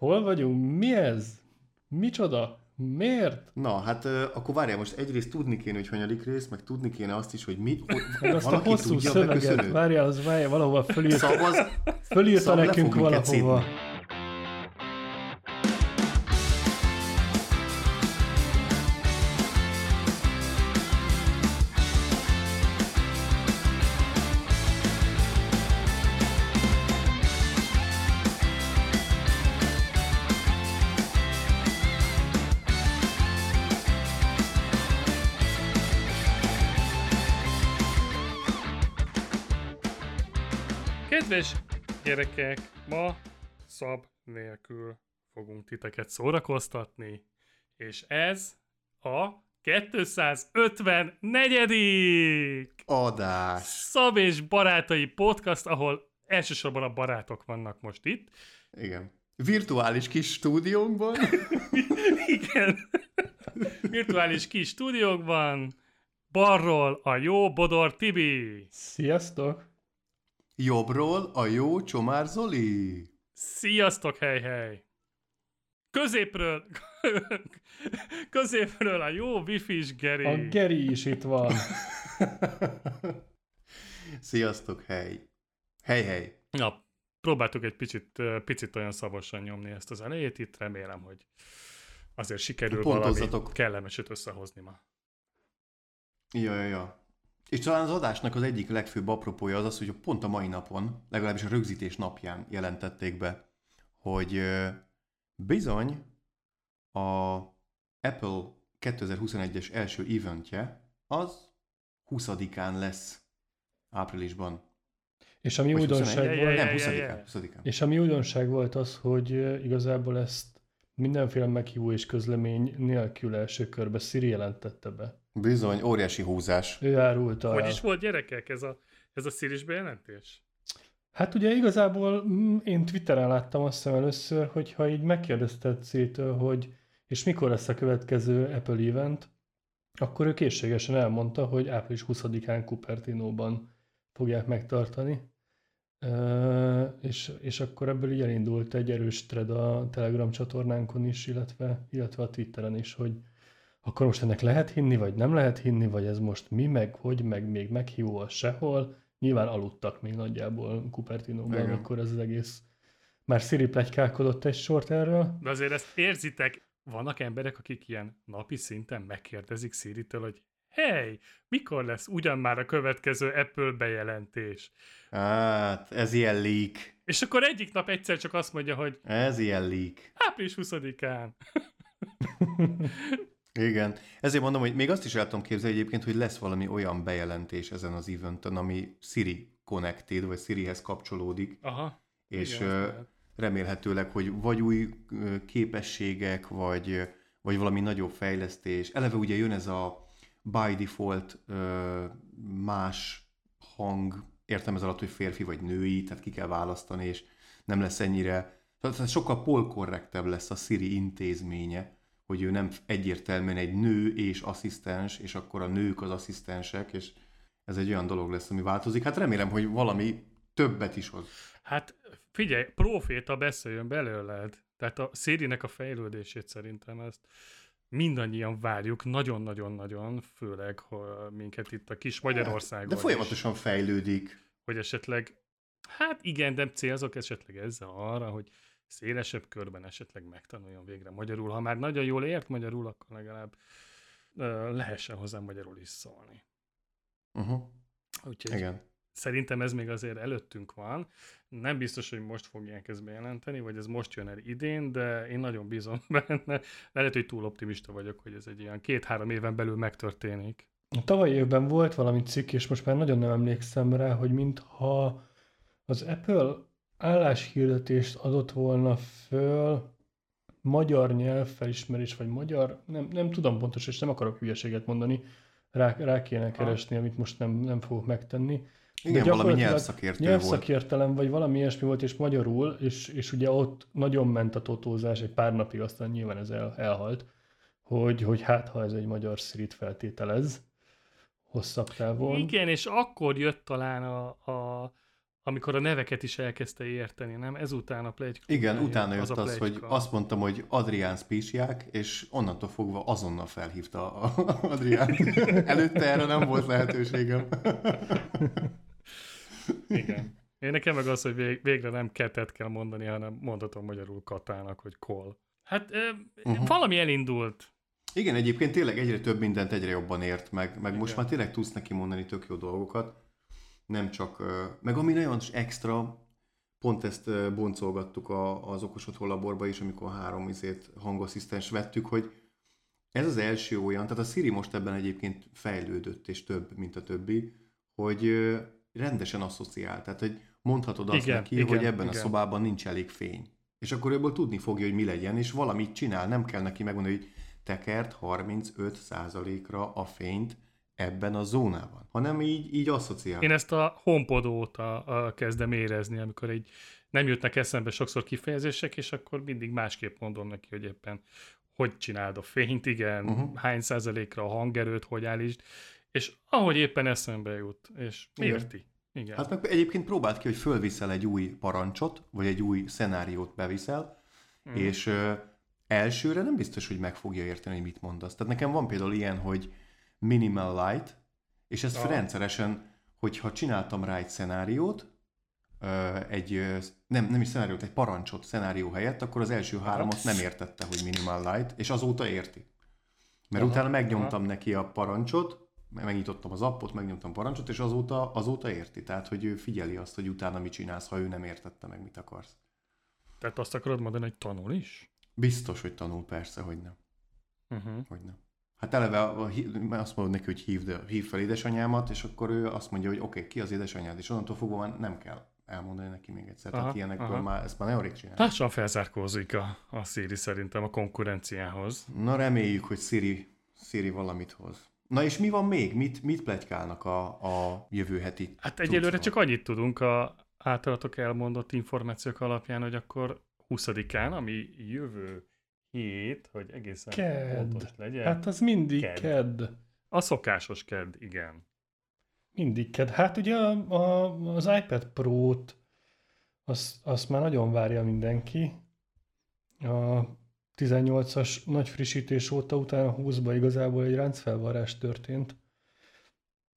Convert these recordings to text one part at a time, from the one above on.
Hol vagyunk? Mi ez? Micsoda? Miért? Na, hát uh, akkor várjál, most egyrészt tudni kéne, hogy hanyadik rész, meg tudni kéne azt is, hogy mi, hogy Meg azt a hosszú tudja szöveget, várjál, az várjál, valahova fölírta, Szavaz, fölírta nekünk valahova. szidni. Gyerekek, ma szab nélkül fogunk titeket szórakoztatni, és ez a 254. adás. Szab és barátai podcast, ahol elsősorban a barátok vannak most itt. Igen. Virtuális kis stúdiónkban. Igen. Virtuális kis stúdiókban. Balról a jó Bodor Tibi. Sziasztok! Jobbról a jó Csomár Zoli. Sziasztok, hely, hely! Középről, középről a jó wifi Geri. A Geri is itt van. Sziasztok, hely. Hely, hely. Na, próbáltuk egy picit, picit olyan szavosan nyomni ezt az elejét, itt remélem, hogy azért sikerül valami kellemeset összehozni ma. Ja, ja, ja. És talán az adásnak az egyik legfőbb apropója az az, hogy pont a mai napon, legalábbis a rögzítés napján jelentették be, hogy bizony a Apple 2021-es első eventje az 20-án lesz áprilisban. És ami Vagy újdonság 21? Ja, ja, volt. Nem, 20-án. 20-án. és ami újdonság volt az, hogy igazából ezt mindenféle meghívó és közlemény nélkül első körbe Siri jelentette be. Bizony, óriási húzás. Ő árulta Hogy is volt gyerekek ez a, ez a Sziris bejelentés? Hát ugye igazából mm, én Twitteren láttam azt hiszem először, hogy ha így megkérdezted Szétől, hogy és mikor lesz a következő Apple event, akkor ő készségesen elmondta, hogy április 20-án Cupertino-ban fogják megtartani. És, és akkor ebből így elindult egy erős thread a Telegram csatornánkon is, illetve, illetve a Twitteren is, hogy akkor most ennek lehet hinni, vagy nem lehet hinni, vagy ez most mi, meg hogy, meg még meghívó az sehol. Nyilván aludtak még nagyjából Cupertino-ban, amikor ez az egész... Már Siri plegykálkodott egy sort erről. De azért ezt érzitek, vannak emberek, akik ilyen napi szinten megkérdezik Siri-től, hogy hey, mikor lesz ugyan már a következő Apple bejelentés? Hát, ez ilyen leak. És akkor egyik nap egyszer csak azt mondja, hogy Ez ilyen leak. április 20-án. Igen. Ezért mondom, hogy még azt is el tudom képzelni egyébként, hogy lesz valami olyan bejelentés ezen az eventon, ami Siri connected, vagy Sirihez kapcsolódik, Aha. és igen, remélhetőleg, hogy vagy új képességek, vagy, vagy valami nagyobb fejlesztés. Eleve ugye jön ez a by default más hang, értem ez alatt, hogy férfi vagy női, tehát ki kell választani, és nem lesz ennyire, tehát sokkal polkorrektebb lesz a Siri intézménye, hogy ő nem egyértelműen egy nő és asszisztens, és akkor a nők az asszisztensek, és ez egy olyan dolog lesz, ami változik. Hát remélem, hogy valami többet is hoz. Hát figyelj, proféta beszéljön belőled. Tehát a Siri-nek a fejlődését szerintem ezt mindannyian várjuk, nagyon-nagyon-nagyon, főleg ha minket itt a kis Magyarországon De is, folyamatosan fejlődik. hogy esetleg, hát igen, de célzok esetleg ezzel arra, hogy szélesebb körben esetleg megtanuljon végre magyarul. Ha már nagyon jól ért magyarul, akkor legalább ö, lehessen hozzá magyarul is szólni. Uh-huh. Úgyhogy Igen. szerintem ez még azért előttünk van. Nem biztos, hogy most fogják ezt bejelenteni, vagy ez most jön el idén, de én nagyon bízom benne. Lehet, hogy túl optimista vagyok, hogy ez egy ilyen két-három éven belül megtörténik. A tavalyi évben volt valami cikk, és most már nagyon nem emlékszem rá, hogy mintha az Apple álláshirdetést adott volna föl magyar nyelvfelismerés, vagy magyar, nem, nem tudom pontosan, és nem akarok hülyeséget mondani, rá, rá kéne keresni, amit most nem, nem fogok megtenni. Igen, De valami nyelvszakértő volt. Nyelvszakértelem, vagy valami ilyesmi volt, és magyarul, és, és ugye ott nagyon ment a totózás egy pár napig, aztán nyilván ez el, elhalt, hogy, hogy hát, ha ez egy magyar szirit feltételez, hosszabb távon. Igen, és akkor jött talán a, a, amikor a neveket is elkezdte érteni, nem? Ezután a plegyka. Igen, után utána jött a az, hogy azt mondtam, hogy Adrián Spisiák, és onnantól fogva azonnal felhívta a- Adrián. Előtte erre nem volt lehetőségem. Igen. Én nekem meg az, hogy vég, végre nem ketet kell mondani, hanem mondhatom magyarul katának, hogy kol. Hát ö, Mhm. valami elindult. Igen, egyébként tényleg egyre több mindent egyre jobban ért, meg, meg most Igen. már tényleg tudsz neki mondani tök jó dolgokat. Nem csak, meg ami nagyon extra, pont ezt boncolgattuk a, az okos otthon laborba is, amikor három izét hangasszisztens vettük, hogy ez az első olyan, tehát a Siri most ebben egyébként fejlődött, és több, mint a többi, hogy rendesen asszociál. Tehát, hogy mondhatod azt Igen, neki, igen, hogy ebben a igen. szobában nincs elég fény. És akkor ebből tudni fogja, hogy mi legyen, és valamit csinál. Nem kell neki megmondani, hogy tekert 35%-ra a fényt ebben a zónában, hanem így, így asszociál. Én ezt a HomePod óta kezdem érezni, amikor egy nem jutnak eszembe sokszor kifejezések, és akkor mindig másképp mondom neki, hogy éppen hogy csináld a fényt, igen, uh-huh. hány százalékra a hangerőt, hogy állítsd, és ahogy éppen eszembe jut, és Igen. érti. Igen. Hát meg egyébként próbáld ki, hogy fölviszel egy új parancsot, vagy egy új szenáriót beviszel, Mhm. és ö, elsőre nem biztos, hogy meg fogja érteni, hogy mit mondasz. Tehát nekem van például ilyen, hogy minimal light, és ezt Aha. rendszeresen, hogyha csináltam rá egy szenáriót, egy, nem, nem is szenáriót, egy parancsot szenárió helyett, akkor az első háromot nem értette, hogy minimal light, és azóta érti. Mert Aha, utána megnyomtam neki a parancsot, megnyitottam az appot, megnyomtam a parancsot, és azóta, azóta érti. Tehát, hogy ő figyeli azt, hogy utána mit csinálsz, ha ő nem értette meg, mit akarsz. Tehát azt akarod mondani, hogy tanul is? Biztos, hogy tanul, persze, hogy nem. Uh-huh. Hogy nem. Hát eleve azt mondod neki, hogy hívd, hív fel édesanyámat, és akkor ő azt mondja, hogy oké, okay, ki az édesanyád, és onnantól fogva már nem kell elmondani neki még egyszer. Aha, Tehát ilyenekből aha. már, ezt már nagyon rég csinál. Lassan felzárkózik a, a Siri szerintem a konkurenciához. Na reméljük, hogy Siri, Siri valamit hoz. Na és mi van még? Mit, mit pletykálnak a, a jövő heti Hát egyelőre csak annyit tudunk a általatok elmondott információk alapján, hogy akkor 20-án, ami jövő hét, hogy egészen Kedd. pontos legyen. Hát az mindig Kedd. kedd. A szokásos kedd, igen. Mindig kedd. Hát ugye a, a, az iPad Pro-t azt, azt már nagyon várja mindenki. A 18-as nagy frissítés óta utána 20-ba igazából egy ráncfelvarrás történt.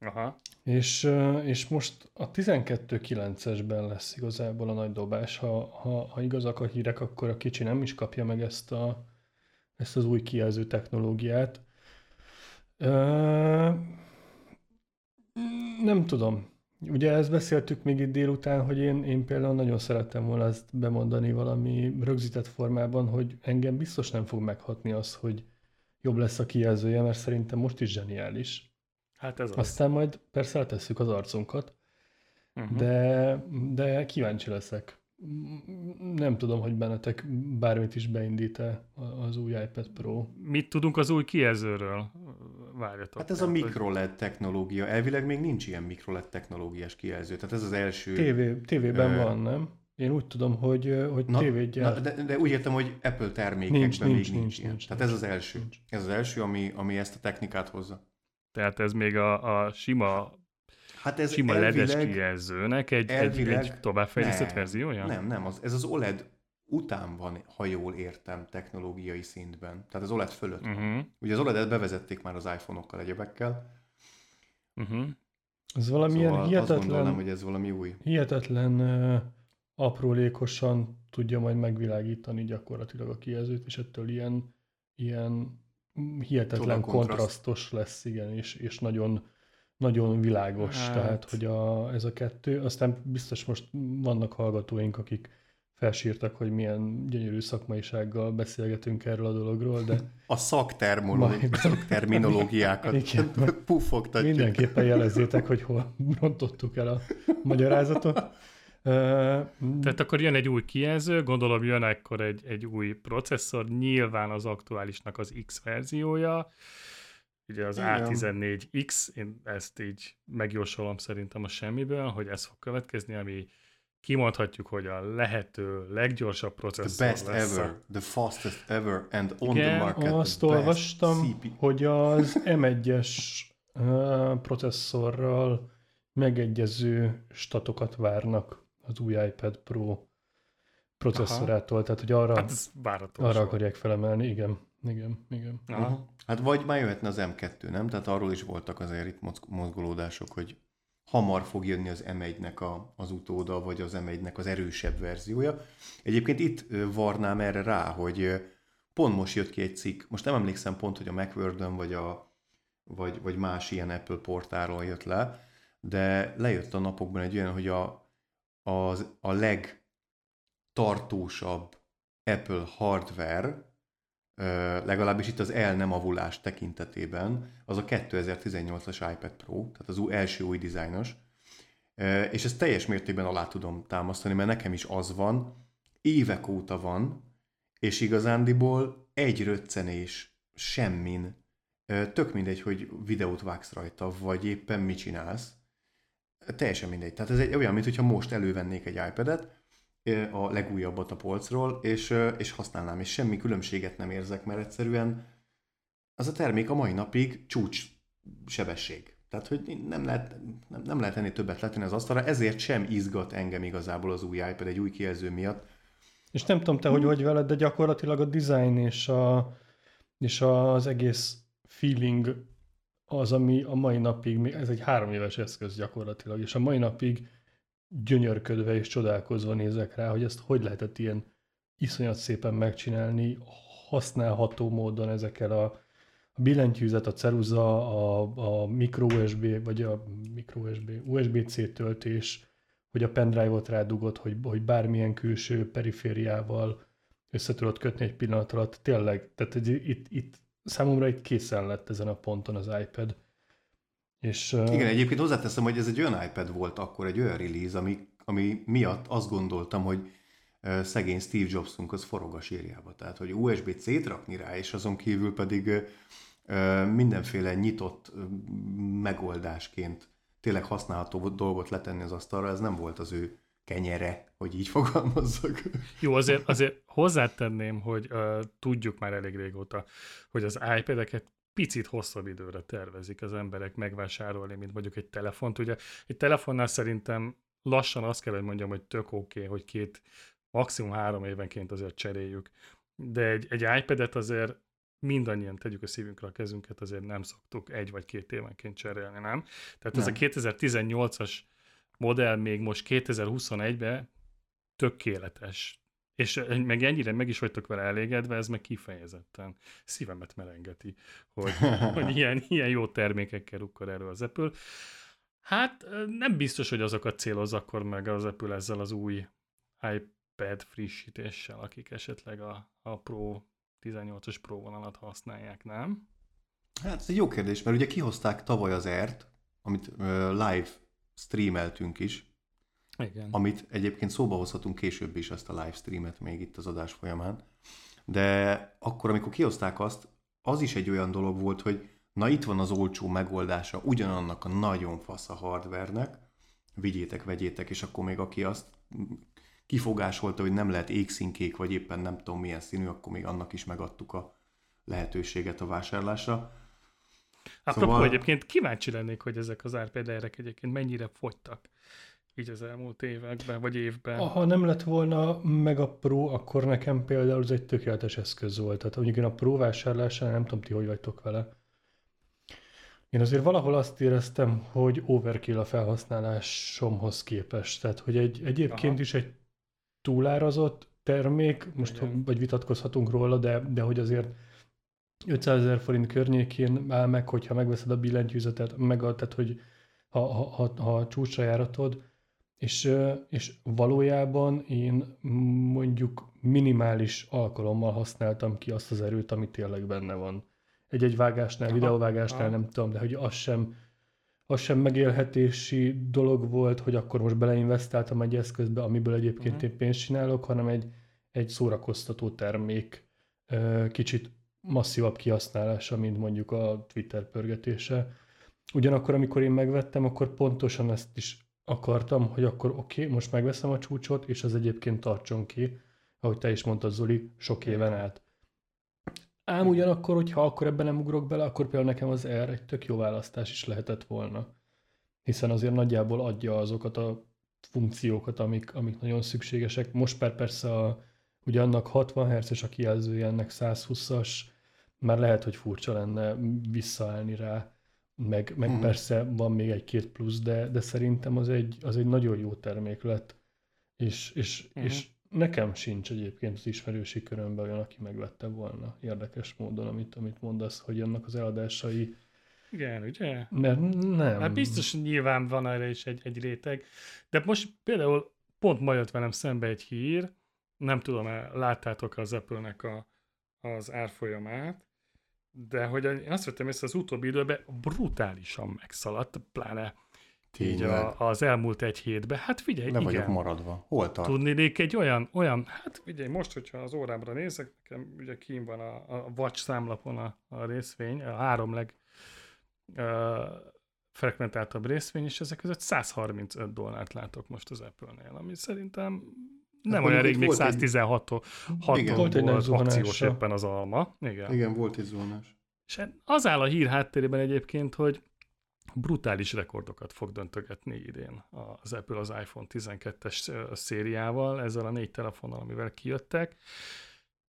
Aha. És, és most a 12.9-esben lesz igazából a nagy dobás. Ha, ha, ha igazak a hírek, akkor a kicsi nem is kapja meg ezt, a, ezt az új kijelző technológiát. Nem tudom. Ugye ezt beszéltük még itt délután, hogy én, én például nagyon szerettem volna ezt bemondani valami rögzített formában, hogy engem biztos nem fog meghatni az, hogy jobb lesz a kijelzője, mert szerintem most is zseniális. Hát ez az. Aztán majd persze eltesszük az arcunkat, uh-huh. de, de kíváncsi leszek. Nem tudom, hogy bennetek bármit is beindít-e az új iPad Pro. Mit tudunk az új kijelzőről? Várjatok. Hát ez a microLED technológia. Elvileg még nincs ilyen microLED technológiás kijelző. Tehát ez az első... TV, TV-ben Ö, van, nem? Én úgy tudom, hogy, hogy Na, tévét na, de, de úgy értem, hogy Apple termékekben Nincs, még nincs, nincs, nincs, ilyen. nincs, Tehát nincs. ez az első. Nincs. Ez az első, ami, ami ezt a technikát hozza. Tehát ez még a, a sima, Hát ez sima ledes kijelzőnek egy, egy, elvileg- egy továbbfejlesztett nem, verziója? Nem, nem, az, ez az OLED után van, ha jól értem, technológiai szintben. Tehát az OLED fölött van. Uh-huh. Ugye az OLED-et bevezették már az iPhone-okkal, egyebekkel. Uh-huh. Ez valamilyen Szóval azt hihetetlen, gondolnám, hogy ez valami új. hihetetlen uh, aprólékosan tudja majd megvilágítani gyakorlatilag a kijelzőt, és ettől ilyen, ilyen hihetetlen Csoda kontraszt. kontrasztos lesz, igen, és, és nagyon, nagyon világos, Hát. tehát hogy a, ez a kettő. Aztán biztos most vannak hallgatóink, akik felsírtak, hogy milyen gyönyörű szakmaisággal beszélgetünk erről a dologról, de A Majd- szakterminológiákat Igen, majd puffogtatjuk. mindenképpen jelezzétek, hogy hol rontottuk el a magyarázatot. Tehát akkor jön egy új kijelző, gondolom jön akkor egy, egy új processzor, nyilván az aktuálisnak az X verziója, ugye az Igen. A14X, én ezt így megjósolom szerintem a semmiből, hogy ez fog következni, ami kimondhatjuk, hogy a lehető leggyorsabb processzor The best lesz. ever, the fastest ever, and on Igen, the market, Azt the olvastam, CP. hogy az M1-es ö, processzorral megegyező statokat várnak az új iPad Pro processzorától, Aha. tehát hogy arra, Hát ez arra akarják felemelni, igen, igen, igen. Aha. Uh-huh. Hát vagy már jöhetne az M2, nem? Tehát arról is voltak azért itt mozg- mozgolódások, hogy hamar fog jönni az M1-nek a, az utóda, vagy az M1-nek az erősebb verziója. Egyébként itt varnám erre rá, hogy pont most jött ki egy cikk, most nem emlékszem pont, hogy a macworld vagy, a, vagy, vagy más ilyen Apple portáról jött le, de lejött a napokban egy olyan, hogy a, az, a legtartósabb Apple hardware, legalábbis itt az el nem avulás tekintetében, az a 2018-as iPad Pro, tehát az új, első új dizájnos, és ezt teljes mértékben alá tudom támasztani, mert nekem is az van, évek óta van, és igazándiból egy röccenés semmin, tök mindegy, hogy videót vágsz rajta, vagy éppen mit csinálsz, teljesen mindegy. Tehát ez egy olyan, mintha most elővennék egy iPad-et, a legújabbat a polcról, és, és használnám, és semmi különbséget nem érzek, mert egyszerűen az a termék a mai napig csúcs sebesség. Tehát, hogy nem lehet, nem, nem lehet ennél többet letenni az asztalra, ezért sem izgat engem igazából az új iPad egy új kijelző miatt. És nem tudom te, hogy vagy veled, de gyakorlatilag a design és, a, és az egész feeling az, ami a mai napig, ez egy három éves eszköz gyakorlatilag, és a mai napig gyönyörködve és csodálkozva nézek rá, hogy ezt hogy lehetett ilyen iszonyat szépen megcsinálni, használható módon ezekkel a, a billentyűzet, a ceruza, a, a micro USB, vagy a micro USB, USB-C töltés, hogy a pendrive-ot rádugod, hogy, hogy bármilyen külső perifériával össze tudod kötni egy pillanat alatt. Tényleg, tehát itt, itt számomra itt készen lett ezen a ponton az iPad. És, Igen, egyébként hozzáteszem, hogy ez egy olyan iPad volt akkor, egy olyan release, ami, ami miatt azt gondoltam, hogy szegény Steve Jobsunk az forog a sírjába. Tehát, hogy USB-C-t rakni rá, és azon kívül pedig mindenféle nyitott megoldásként tényleg használható dolgot letenni az asztalra, ez nem volt az ő kenyere, hogy így fogalmazzak. Jó, azért, azért hozzátenném, hogy uh, tudjuk már elég régóta, hogy az iPad-eket picit hosszabb időre tervezik az emberek megvásárolni, mint mondjuk egy telefont. Ugye egy telefonnál szerintem lassan azt kell, hogy mondjam, hogy tök oké, okay, hogy két, maximum három évenként azért cseréljük. De egy, egy iPad-et azért mindannyian tegyük a szívünkre a kezünket, azért nem szoktuk egy vagy két évenként cserélni, nem? Tehát ez a Nem. 2018-as modell még most 2021-ben tökéletes. És meg ennyire meg is vagytok vele elégedve, ez meg kifejezetten szívemet melengeti, hogy, hogy ilyen, ilyen jó termékekkel rukkor elő az Apple. Hát nem biztos, hogy azokat céloz akkor meg az Apple ezzel az új iPad frissítéssel, akik esetleg a, a Pro 18-as Pro vonalat használják, nem? Hát ez egy jó kérdés, mert ugye kihozták tavaly az ERT, amit ö, live streameltünk is, Igen. amit egyébként szóba hozhatunk később is ezt a live streamet még itt az adás folyamán. De akkor, amikor kihozták azt, az is egy olyan dolog volt, hogy na itt van az olcsó megoldása ugyanannak a nagyon fasz a hardvernek, vigyétek, vegyétek, és akkor még aki azt kifogásolta, hogy nem lehet égszínkék, vagy éppen nem tudom milyen színű, akkor még annak is megadtuk a lehetőséget a vásárlásra. Apropó, Szóval- egyébként kíváncsi lennék, hogy ezek az iPad-erek egyébként mennyire fogytak így az elmúlt években, vagy évben. Ha nem lett volna meg a Pro, akkor nekem például ez egy tökéletes eszköz volt. Tehát mondjuk én a Pro vásárlásán nem tudom ti, hogy vagytok vele. Én azért valahol azt éreztem, hogy overkill a felhasználásomhoz képest. Tehát, hogy egy, egyébként Aha. is egy túlárazott termék, most Igen. vagy vitatkozhatunk róla, de, de hogy azért 500 ezer forint környékén áll meg, hogyha megveszed a billentyűzetet, meg a, tehát, hogy ha, ha, ha, ha csúcsra járatod, és, és valójában én mondjuk minimális alkalommal használtam ki azt az erőt, ami tényleg benne van. Egy-egy vágásnál, Aha, videóvágásnál aha. nem tudom, de hogy az sem, az sem megélhetési dolog volt, hogy akkor most beleinvestáltam egy eszközbe, amiből egyébként Mhm. én pénzt csinálok, hanem egy, egy szórakoztató termék kicsit masszívabb kihasználása, mint mondjuk a Twitter pörgetése. Ugyanakkor, amikor én megvettem, akkor pontosan ezt is akartam, hogy akkor oké, okay, most megveszem a csúcsot, és az egyébként tartson ki, ahogy te is mondtad, Zoli, sok éven át. Ám ugyanakkor, hogyha akkor ebben nem ugrok bele, akkor például nekem az R egy tök jó választás is lehetett volna. hiszen azért nagyjából adja azokat a funkciókat, amik, amik nagyon szükségesek. Most per persze a, ugye annak 60 Hz-es a kijelzője, ennek 120-as, már lehet, hogy furcsa lenne visszaállni rá, meg, meg hmm. persze van még egy-két plusz, de, de szerintem az egy, az egy nagyon jó termék lett, és, és, hmm. és nekem sincs egyébként az ismerősi körömben olyan, aki megvette volna érdekes módon, amit, amit mondasz, hogy annak az eladásai igen, ugye? Mert nem. Hát biztos, hogy nyilván van erre is egy, egy réteg. De most például pont ma jött velem szembe egy hír, nem tudom, láttátok az Apple-nek a, az árfolyamát, de hogy én azt vettem észre, az utóbbi időben brutálisan megszaladt, pláne így a, az elmúlt egy hétben. Hát figyelj, Le igen. vagyok maradva. Hol tart? Tudnék egy olyan, olyan, hát figyelj, most, hogyha az órámra nézek, nekem ugye kín van a, a Watch számlapon a, a részvény, a három leg uh, frekventáltabb részvény, és ezek között 135 dollárt látok most az Apple-nél, ami szerintem nem hát olyan rég, még 116 hat igen, volt egy akciós éppen az alma. Igen. igen, volt egy zónás. És az áll a hír háttérében egyébként, hogy brutális rekordokat fog döntögetni idén az Apple az iPhone 12-es szériával, ezzel a négy telefonnal, amivel kijöttek.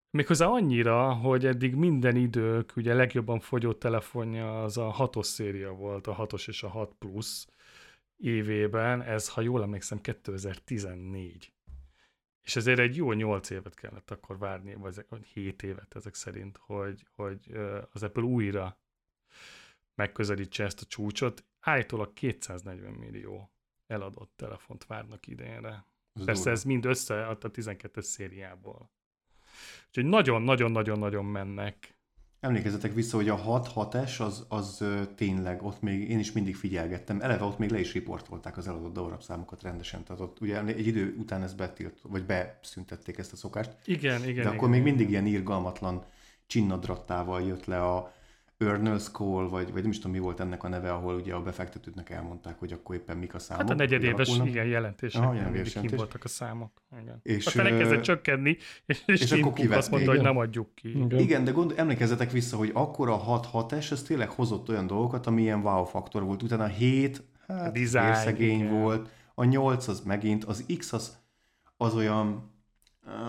Méghozzá annyira, hogy eddig minden idők, ugye legjobban fogyó telefonja az a 6-os széria volt, a 6-os és a 6 Plus évében, ez, ha jól emlékszem, 2014. És ezért egy jó 8 évet kellett akkor várni, vagy 7 évet ezek szerint, hogy, hogy az Apple újra megközelítse ezt a csúcsot. Állítólag 240 millió eladott telefont várnak idénre. Ez Persze durva. ez mind össze a 12-es szériából. Úgyhogy nagyon-nagyon-nagyon-nagyon mennek. Emlékezzetek vissza, hogy a 6-6-es az, az tényleg, ott még én is mindig figyelgettem. Eleve ott még le is riportolták az eladott darabszámokat rendesen. Tehát ott ugye egy idő után ezt betilt, vagy beszüntették ezt a szokást. Igen, igen. De akkor igen, még igen. mindig ilyen irgalmatlan csinnadrattával jött le a, Earners Call, vagy, vagy nem is tudom mi volt ennek a neve, ahol ugye a befektetőknek elmondták, hogy akkor éppen mik a számok. Hát a negyedéves igen, jelentések, Aha, jelentés. kim voltak a számok. Igen. És, Aztán elkezdett csökkenni, és, és, és akkor kivették. azt mondta, hogy nem adjuk ki. Igen, igen de gond, emlékezzetek vissza, hogy akkor a 6-6-es, ez tényleg hozott olyan dolgokat, ami ilyen wow faktor volt. Utána a 7, hát Design, szegény igen. volt, a 8 az megint, az X az, az olyan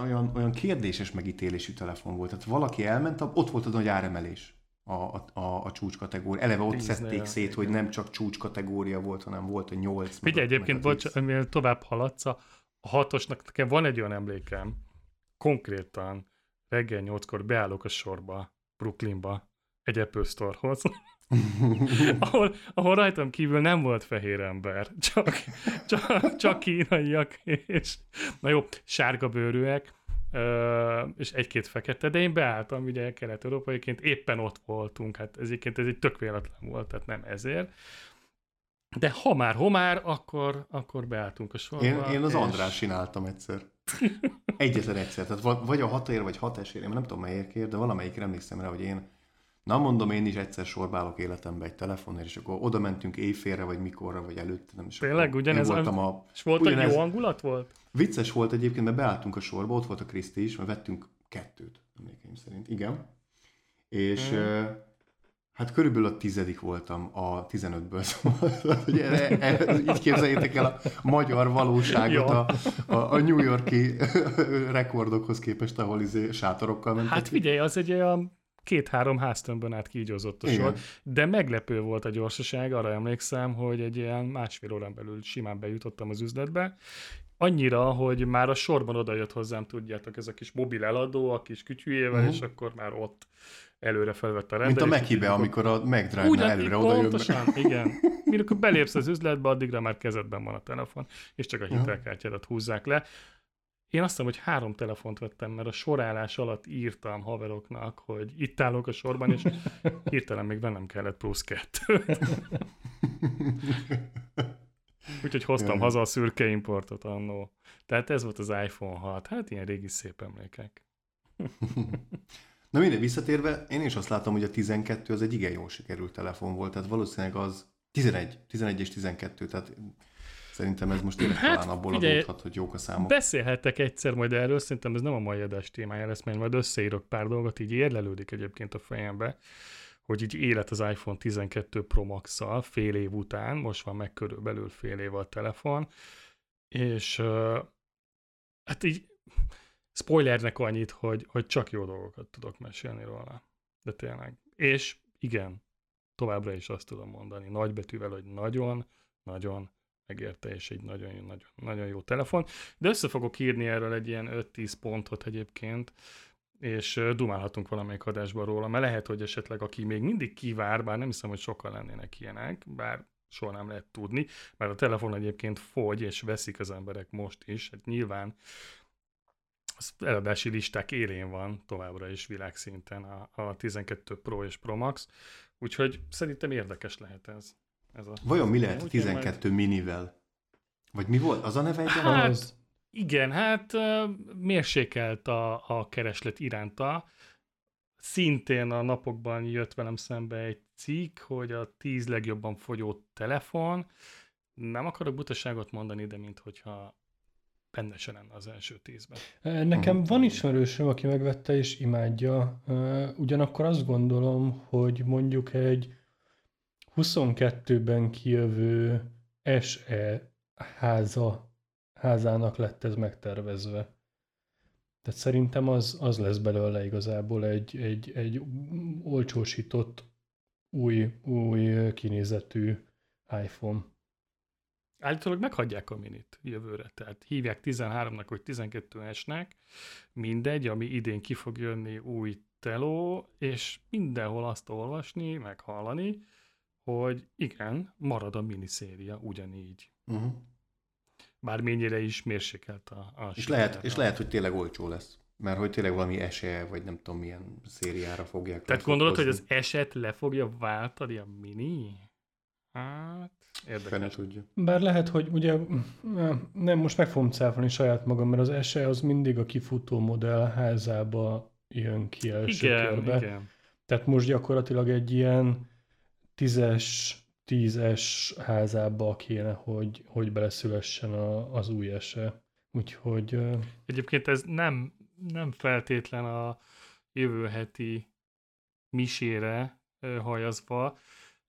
olyan, olyan kérdéses megítélésű telefon volt. Tehát valaki elment, ott volt a nagy áremelés a, a, a csúcskategória. Eleve ott szedték szét, igen. hogy nem csak csúcskategória volt, hanem volt a nyolc. Figyelj, egyébként, bocs, mivel tovább haladsz, a hatosnak nekem van egy olyan emlékem, konkrétan reggel nyolckor beállok a sorba, Brooklynba, egy Apple Store-hoz, ahol, ahol rajtam kívül nem volt fehér ember, csak, csak, csak kínaiak, és na jó, sárga bőrűek, és egy-két fekete, de én beálltam ugye kelet-európaiként, éppen ott voltunk, hát ez egyébként ez egy tök véletlen volt, tehát nem ezért. De ha már, ha már, akkor, akkor beálltunk a sorba. Én, én az és... András csináltam egyszer. Egyetlen egyszer. Tehát vagy a hatér, vagy hatesért, én nem tudom melyikért, de valamelyikre emlékszem rá, hogy én Na mondom, én is egyszer sorbálok életembe egy telefonért, és akkor oda mentünk éjfélre, vagy mikorra, vagy előtte, nem is. Tényleg, ugyanez voltam a... És volt, ugyanez... jó hangulat volt? Vicces volt egyébként, mert beálltunk a sorba, ott volt a Kriszti is, mert vettünk kettőt, emlékeim szerint. Igen. És hmm. hát körülbelül a tizedik voltam a 15-ből, szóval ugye, e, így képzeljétek el a magyar valóságot a, a, a New Yorki rekordokhoz képest, ahol izé sátorokkal mentek. Hát figyelj, az egy olyan két-három háztömbön át kígyózott a sor, de meglepő volt a gyorsaság, arra emlékszem, hogy egy ilyen másfél órán belül simán bejutottam az üzletbe, annyira, hogy már a sorban odajött hozzám, tudjátok, ez a kis mobil eladó, a kis kütyűjével, uh-huh. és akkor már ott előre felvett a rendelést. Mint a Mekibe, amikor a megdrive előre oda Pontosan, igen. Mikor belépsz az üzletbe, addigra már kezedben van a telefon, és csak a hitelkártyádat húzzák le. Én azt hiszem, hogy három telefont vettem, mert a sorálás alatt írtam haveroknak, hogy itt állok a sorban, és hirtelen még vennem kellett plusz kettőt. Úgyhogy hoztam haza a szürke importot annó. Tehát ez volt az iPhone 6. Hát ilyen régi szép emlékek. Na minden visszatérve, én is azt látom, hogy a 12 az egy igen jól sikerült telefon volt, tehát valószínűleg az 11, 11 és 12, tehát Szerintem ez most tényleg hát, talán abból figyelj, adódhat, hogy jók a számok. Beszélhettek egyszer majd erről, szerintem ez nem a mai adás témája lesz, mert majd összeírok pár dolgot, így érlelődik egyébként a fejembe, hogy így élet az iPhone 12 Pro Max-szal fél év után, most van meg körülbelül fél év a telefon, és hát így spoilernek annyit, hogy, hogy csak jó dolgokat tudok mesélni róla. De tényleg. És igen, továbbra is azt tudom mondani nagybetűvel, hogy nagyon, nagyon megérte, és egy nagyon, nagyon, nagyon jó telefon. De össze fogok írni erről egy ilyen 5-10 pontot egyébként, és dumálhatunk valamelyik adásban róla, mert lehet, hogy esetleg aki még mindig kivár, bár nem hiszem, hogy sokan lennének ilyenek, bár soha nem lehet tudni, mert a telefon egyébként fogy, és veszik az emberek most is, hát nyilván az eladási listák élén van továbbra is világszinten a, a 12 Pro és Pro Max, úgyhogy szerintem érdekes lehet ez. Ez a Vajon mi lehet a 12 majd... minivel? Vagy mi volt? Az a neve egyen? Hát, az... igen, hát mérsékelt a, a kereslet iránta. Szintén a napokban jött velem szembe egy cikk, hogy a 10 legjobban fogyó telefon. Nem akarok butaságot mondani, de minthogyha benne se lenne az első tízben. Nekem van ismerősöm, aki megvette és imádja. Ugyanakkor azt gondolom, hogy mondjuk egy 22-ben kijövő SE háza, házának lett ez megtervezve. Tehát szerintem az, az lesz belőle igazából egy, egy, egy olcsósított új, új kinézetű iPhone. Állítólag meghagyják a minit jövőre, tehát hívják 13-nak vagy 12-esnek, mindegy, ami idén ki fog jönni új teló, és mindenhol azt olvasni, meg hallani, hogy igen, marad a miniszéria ugyanígy. Uh-huh. Bármennyire is mérsékelt a, a és lehet, és lehet, hogy tényleg olcsó lesz. Mert hogy tényleg valami ese, vagy nem tudom milyen szériára fogják. Tehát gondolod, hogy az eset le fogja váltani a mini? Hát, érdekes. tudja. Bár lehet, hogy ugye, nem, most meg fogom cáfolni saját magam, mert az SE az mindig a kifutó modell házába jön ki első igen, körbe. Igen. Tehát most gyakorlatilag egy ilyen tízes, tízes házába kéne, hogy, hogy beleszülessen a, az új SE. Úgyhogy... Egyébként ez nem, nem feltétlen a jövő heti misére hajazva,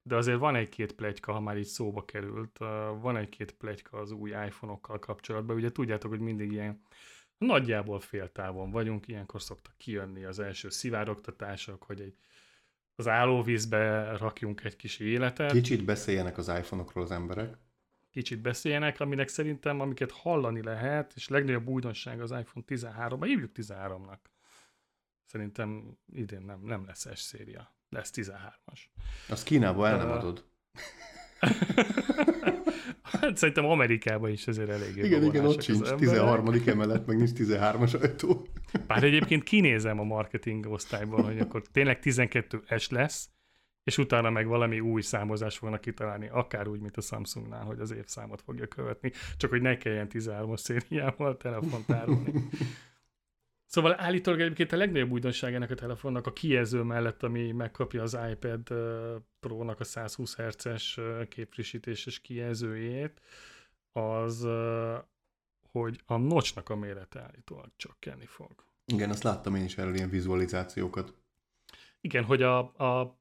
de azért van egy-két plegyka, ha már így szóba került, van egy-két plegyka az új iPhone-okkal kapcsolatban. Ugye tudjátok, hogy mindig ilyen nagyjából féltávon vagyunk, ilyenkor szoktak kijönni az első szivárogtatások, hogy egy, az állóvízbe rakjunk egy kis életet. Kicsit beszéljenek az iPhone-okról az emberek. Kicsit beszéljenek, aminek szerintem, amiket hallani lehet, és legnagyobb újdonság az iPhone 13 ban hívjuk 13-nak. Szerintem idén nem, nem lesz S széria lesz 13-as. Azt Kínába el nem adod. hát szerintem Amerikában is ezért elég Igen, igen, ott sincs 13. emelet, meg nincs 13-as ajtó. Bár egyébként kinézem a marketing osztályban, hogy akkor tényleg 12S lesz, és utána meg valami új számozást fognak kitalálni, akár úgy, mint a Samsungnál, hogy az évszámot fogja követni, csak hogy ne kelljen 13-as szériával telefont árulni. Szóval állítólag egyébként a legnagyobb újdonság ennek a telefonnak a kijelző mellett, ami megkapja az iPad Pro-nak a 120 Hz-es képfrissítéses kijelzőjét, az, hogy a nocsnak a mérete állítólag csökkenni fog. Igen, azt láttam én is erről ilyen vizualizációkat. Igen, hogy a, a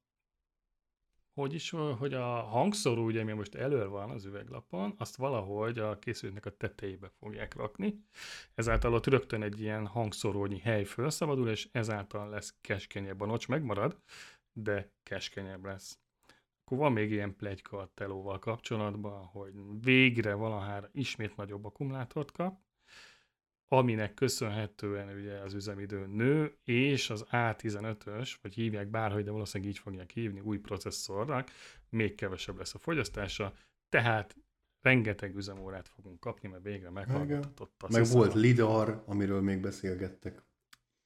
hogy is, hogy a hangszóró, ugye, ami most elő van az üveglapon, azt valahogy a készülőnek a tetejébe fogják rakni. Ezáltal ott rögtön egy ilyen hangszorónyi hely felszabadul, és ezáltal lesz keskenyebb a nocs, megmarad, de keskenyebb lesz. Akkor van még ilyen plegyka a telóval kapcsolatban, hogy végre valahára ismét nagyobb akkumulátort kap, aminek köszönhetően ugye az üzemidő nő, és az A15-ös, vagy hívják bárhogy, de valószínűleg így fogják hívni, új processzornak, még kevesebb lesz a fogyasztása, tehát rengeteg üzemórát fogunk kapni, mert végre meghallgatott a Meg volt LIDAR, amiről még beszélgettek.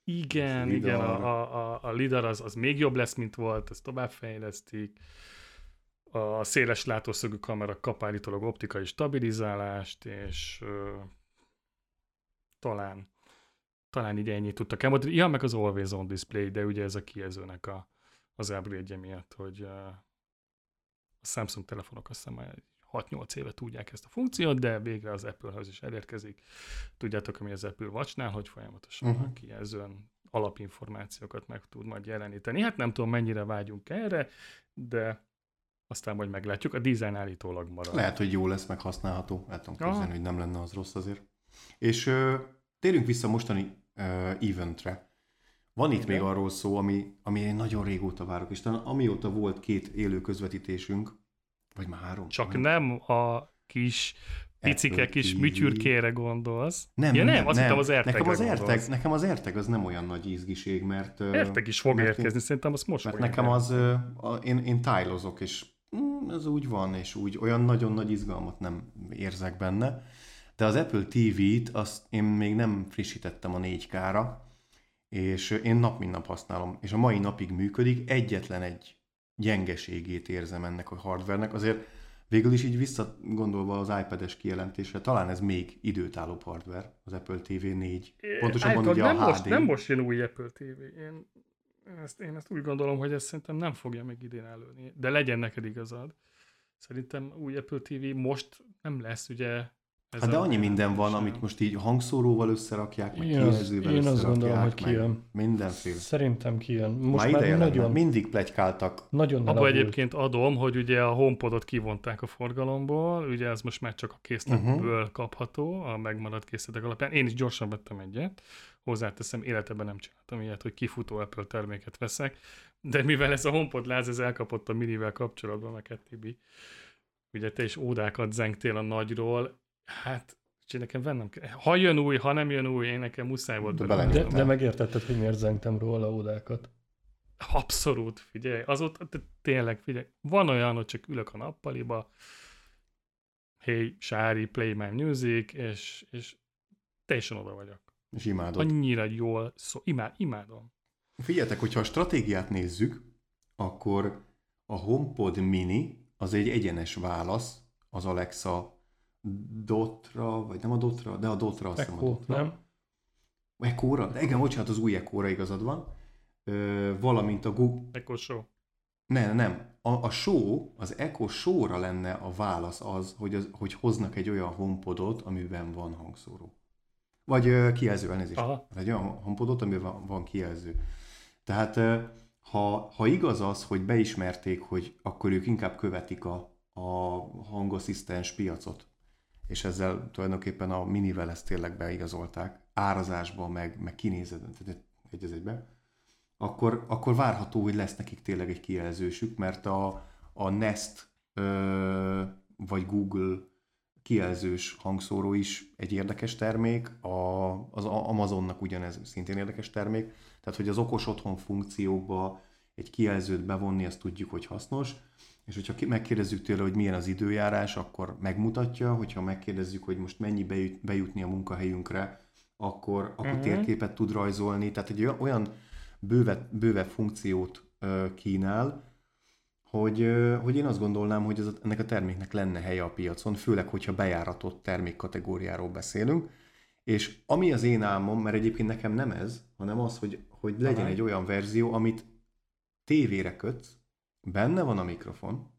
Igen, LIDAR. igen, a, a, a LIDAR az, az még jobb lesz, mint volt, ezt továbbfejlesztik. A széles látószögű kamera kap optikai stabilizálást, és talán talán így ennyit tudtak elmondani. Ja, meg az Always On Display, de ugye ez a kijelzőnek a, az upgrade miatt, hogy a Samsung telefonok azt hiszem 6-8 éve tudják ezt a funkciót, de végre az Apple-höz is elérkezik. Tudjátok, ami az Apple Watch-nál, hogy folyamatosan uh-huh. a kijelzőn alapinformációkat meg tud majd jeleníteni. Hát nem tudom, mennyire vágyunk erre, de aztán majd meglátjuk. A design állítólag marad. Lehet, hogy jó lesz, meg használható. El tudom képzelni, hogy nem lenne az rossz azért. És ö, térjünk vissza mostani ö, eventre. Van itt Igen. még arról szó, ami, ami én nagyon régóta várok, és talán amióta volt két élő közvetítésünk, vagy már három. Csak nem, nem a kis picike kis műtyürkére gondolsz. Nem, ja, nem, nem, azt nem. az nekem az erteg, nekem az erteg az nem olyan nagy izgiség, mert... Erteg is fog érkezni, én, szerintem az most Mert nekem az, a, én, én tájlozok, és mm, ez úgy van, és úgy olyan nagyon nagy izgalmat nem érzek benne. De az Apple TV-t azt én még nem frissítettem a 4K-ra, és én nap mint nap használom, és a mai napig működik, egyetlen egy gyengeségét érzem ennek a hardvernek, azért végül is így visszagondolva az iPad-es kijelentésre, talán ez még időtállóbb hardware, az Apple TV 4. Pontosabban ugye nem a most, HD. Nem most jön új Apple TV. Én ezt, én ezt úgy gondolom, hogy ezt szerintem nem fogja még idén előni. De legyen neked igazad. Szerintem új Apple TV most nem lesz ugye ez hát de annyi minden van, sem. amit most így hangszóróval összerakják, meg én kijelzővel Én azt gondolom, hogy kijön. Mindenféle. Szerintem kijön. Most már, már nagyon... Mindig plegykáltak. Nagyon Abba egyébként adom, hogy ugye a HomePodot kivonták a forgalomból, ugye ez most már csak a készletből uh-huh. kapható, a megmaradt készletek alapján. Én is gyorsan vettem egyet. Hozzáteszem, életeben nem csináltam ilyet, hogy kifutó Apple terméket veszek, de mivel ez a HomePod láz, ez elkapott a minivel kapcsolatban, meg Tibi. Ugye te is ódákat zengtél a nagyról, Hát, úgyhogy nekem vennem kell. Ha jön új, ha nem jön új, én nekem muszáj volt. De, de, de megértetted, hogy miért zengtem róla ódákat. Abszolút, figyelj. Azóta tényleg, figyelj. Van olyan, hogy csak ülök a nappaliba, hey, Sári, play my music, és, és teljesen oda vagyok. És imádod. Annyira jól szó, imád, imádom. Figyeljetek, hogyha a stratégiát nézzük, akkor a HomePod mini az egy egyenes válasz az Alexa Dotra, vagy nem a Dotra, de a Dotra, azt hiszem a Dotra. nem? Echo-ra? De igen, bocsánat, az új Echo-ra igazad van. Ö, valamint a Google... Echo Show. Nem, nem. A, a show, az Echo Show-ra lenne a válasz az, hogy, az, hogy hoznak egy olyan homepodot, amiben van hangszóró. Vagy uh, kijelző, elnézést. Aha. Egy olyan homepodot, amiben van, kijelző. Tehát uh, ha, ha igaz az, hogy beismerték, hogy akkor ők inkább követik a, a hangasszisztens piacot, és ezzel tulajdonképpen a minivel ezt tényleg beigazolták, árazásban, meg, meg kinézetben, tehát egy az egyben, akkor, akkor várható, hogy lesz nekik tényleg egy kijelzősük, mert a, a Nest ö, vagy Google kijelzős hangszóró is egy érdekes termék, a, az Amazonnak ugyanez szintén érdekes termék, tehát hogy az okos otthon funkciókba egy kijelzőt bevonni, azt tudjuk, hogy hasznos, és hogyha megkérdezzük tőle, hogy milyen az időjárás, akkor megmutatja, hogyha megkérdezzük, hogy most mennyi bejut, bejutni a munkahelyünkre, akkor, akkor uh-huh. térképet tud rajzolni, tehát egy olyan bőve, bőve funkciót uh, kínál, hogy, uh, hogy én azt gondolnám, hogy ez, ennek a terméknek lenne helye a piacon, főleg, hogyha bejáratott termékkategóriáról beszélünk, és ami az én álmom, mert egyébként nekem nem ez, hanem az, hogy, hogy legyen Aha. egy olyan verzió, amit tévére kötsz, Benne van a mikrofon,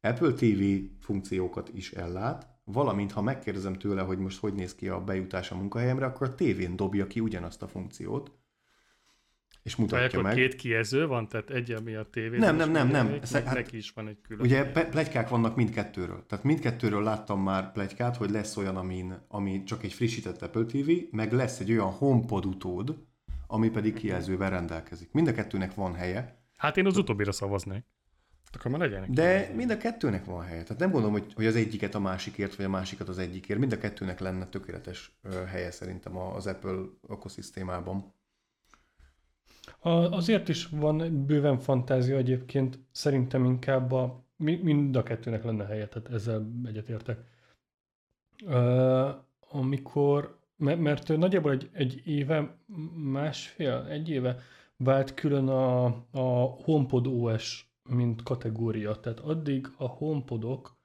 Apple TV funkciókat is ellát, valamint ha megkérdezem tőle, hogy most hogy néz ki a bejutás a munkahelyemre, akkor a tévén dobja ki ugyanazt a funkciót, és mutatja akkor meg. két kijelző van, tehát egy, ami a tévén. Nem, nem, nem, nem. Meg, hát, neki is van egy külön. Ugye plegykák vannak mindkettőről. Tehát mindkettőről láttam már plegykát, hogy lesz olyan, amin, ami csak egy frissített Apple TV, meg lesz egy olyan HomePod utód, ami pedig kijelzővel rendelkezik. Mind a kettőnek van helye, Hát én az utóbbira szavaznék. Akkor már legyenek. De mind a kettőnek van helye. Tehát nem gondolom, hogy, hogy az egyiket a másikért, vagy a másikat az egyikért. Mind a kettőnek lenne tökéletes helye szerintem az Apple ökoszisztémában. Azért is van bőven fantázia egyébként, szerintem inkább a, mind a kettőnek lenne helye, tehát ezzel egyetértek. Uh, amikor, mert nagyjából egy, egy éve, másfél, egy éve vált külön a, a HomePod OS, mint kategória. Tehát addig a HomePodok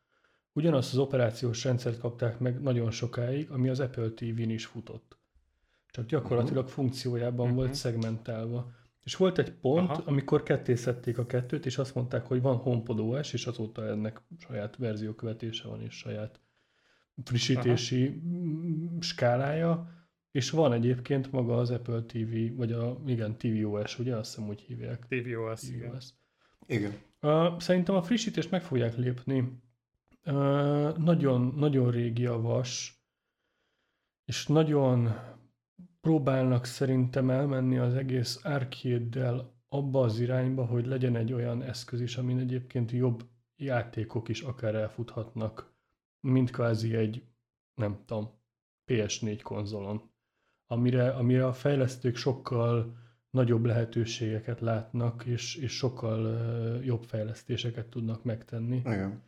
ugyanazt az operációs rendszert kapták meg nagyon sokáig, ami az Apple TV-n is futott. Csak gyakorlatilag uh-huh. funkciójában uh-huh. volt szegmentálva. És volt egy pont, Aha. amikor kettészedték a kettőt, és azt mondták, hogy van HomePod OS, és azóta ennek saját verziókövetése van, és saját frissítési Aha. skálája, és van egyébként maga az Apple TV, vagy a, igen, tvOS, ugye azt hiszem úgy hívják. TVOS, igen. tvOS. Igen. Uh, szerintem a frissítést meg fogják lépni. Uh, nagyon, nagyon régi a vas, és nagyon próbálnak szerintem elmenni az egész arcade abba az irányba, hogy legyen egy olyan eszköz is, amin egyébként jobb játékok is akár elfuthatnak, mint kvázi egy, nem tudom, PS4 konzolon, amire, amire a fejlesztők sokkal nagyobb lehetőségeket látnak, és, és sokkal jobb fejlesztéseket tudnak megtenni. Igen.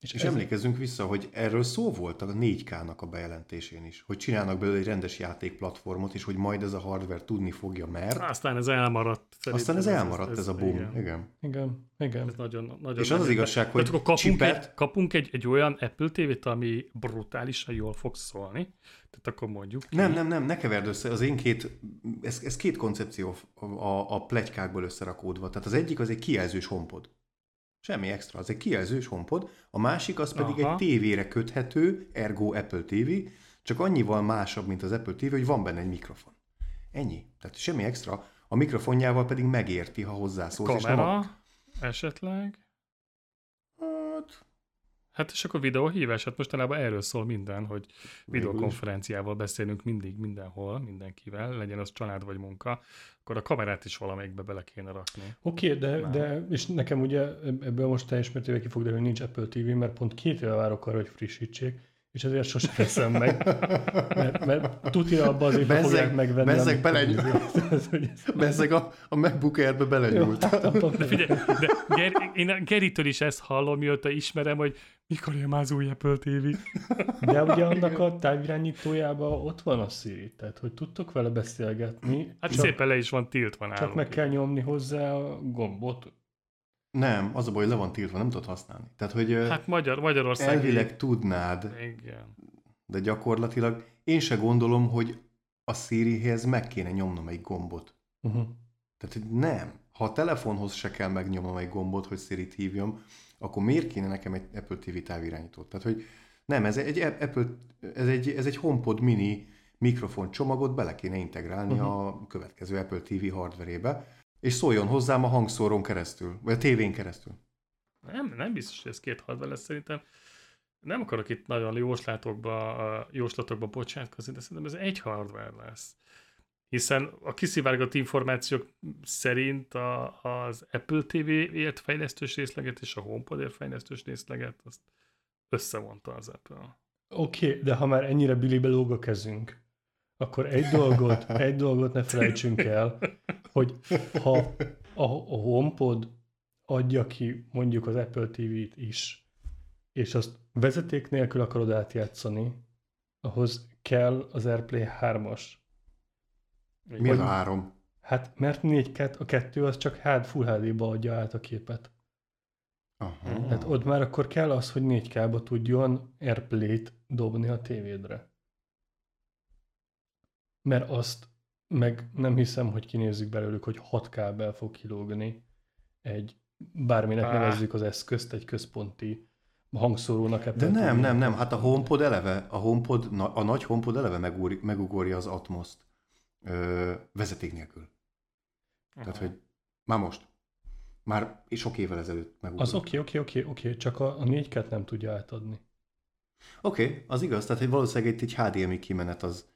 És, És ez, emlékezzünk vissza, hogy erről szó volt a 4K-nak a bejelentésén is, hogy csinálnak belőle egy rendes játékplatformot, és hogy majd ez a hardware tudni fogja, mert Aztán ez elmaradt. aztán ez elmaradt, ez a boom. Igen. Igen. igen, igen. Ez nagyon, nagyon És az az igazság, hogy akkor kapunk, csipet- egy, kapunk egy, egy olyan Apple TV-t, ami brutálisan jól fog szólni. Tehát akkor mondjuk. Nem, nem, nem, ne keverd össze, az én két, ez, ez két koncepció a, a, a pletykákból összerakódva. Tehát az egyik az egy kijelzős honpod. Semmi extra, az egy kijelzős honpod, a másik az pedig Aha. egy tévére köthető, ergo Apple TV, csak annyival másabb, mint az Apple TV, hogy van benne egy mikrofon. Ennyi. Tehát semmi extra. A mikrofonjával pedig megérti, ha hozzászólsz. és nem Kamera a- esetleg. Hát, és akkor videóhívás, hát mostanában erről szól minden, hogy videokonferenciával beszélünk mindig, mindenhol, mindenkivel, legyen az család vagy munka, akkor a kamerát is valamelyikbe bele kéne rakni. Oké, okay, de, Már. de, és nekem ugye ebből most teljes mértékben ki fog derülni, nincs Apple TV, mert pont két éve várok arra, hogy frissítsék, és ezért sose veszem meg. Mert, mert tutira abban azért be Bezzeg- fogják megvenni. bezzeg amit- belenyúl. Ez, hogy ez- Bezzeg a, a MacBook Air-be Jó, belenyúlt. hát De figyelj, de Ger- én Geritől is ezt hallom, mióta ismerem, hogy mikor jön már az új Apple TV. De ugye annak a távirányítójában ott van a Siri, tehát hogy tudtok vele beszélgetni, Hát csak, szépen le is van tiltva nálunk. csak meg kell nyomni hozzá a gombot. Nem, az a baj, hogy le van tiltva, nem tudod használni. Tehát, hogy hát Magyar, Magyarország. elvileg tudnád, Igen. de gyakorlatilag én se gondolom, hogy a Sirihez meg kéne nyomnom egy gombot. Uh-huh. Tehát hogy nem. Ha a telefonhoz se kell megnyomnom egy gombot, hogy Siri-t hívjam, akkor miért kéne nekem egy Apple TV távirányítót? Tehát, hogy nem, ez egy, Apple, ez egy, ez egy HomePod mini mikrofon csomagot bele kéne integrálni uh-huh. a következő Apple TV hardverébe, és szóljon hozzám a hangszórón keresztül, vagy a tévén keresztül. Nem, nem biztos, hogy ez két hardware lesz szerintem. Nem akarok itt nagyon jóslatokba, jóslatokba bocsátkozni, de szerintem ez egy hardware lesz. Hiszen a kiszivárgott információk szerint a, az Apple TV-ért fejlesztős részleget és a HomePod-ért fejlesztős részleget azt összevonta az Apple. Oké, okay, de ha már ennyire bilibe lóg a kezünk, akkor egy dolgot, egy dolgot ne felejtsünk el, hogy ha a, a HomePod adja ki mondjuk az Apple TV-t is, és azt vezeték nélkül akarod átjátszani, ahhoz kell az AirPlay 3-as. Mi az a három? Hát mert 4 a kettő az csak HD, Full HD-ba adja át a képet. Aha. Tehát ott már akkor kell az, hogy 4K-ba tudjon Airplay-t dobni a tévédre. Mert azt meg nem hiszem, hogy kinézzük belőlük, hogy 6 kábel fog kilógni egy, bárminek Á. nevezzük az eszközt, egy központi hangszórónak. De Apple nem, TV-nek. nem, nem, hát a HomePod eleve, a HomePod, a nagy HomePod eleve megúri, megugorja az Atmos-t ö, vezeték nélkül. Tehát, hogy már most. Már sok évvel ezelőtt megugorja. Az oké, oké, oké, oké, csak a, a 4 k nem tudja átadni. Oké, okay, az igaz, tehát hogy valószínűleg egy, egy HDMI kimenet az,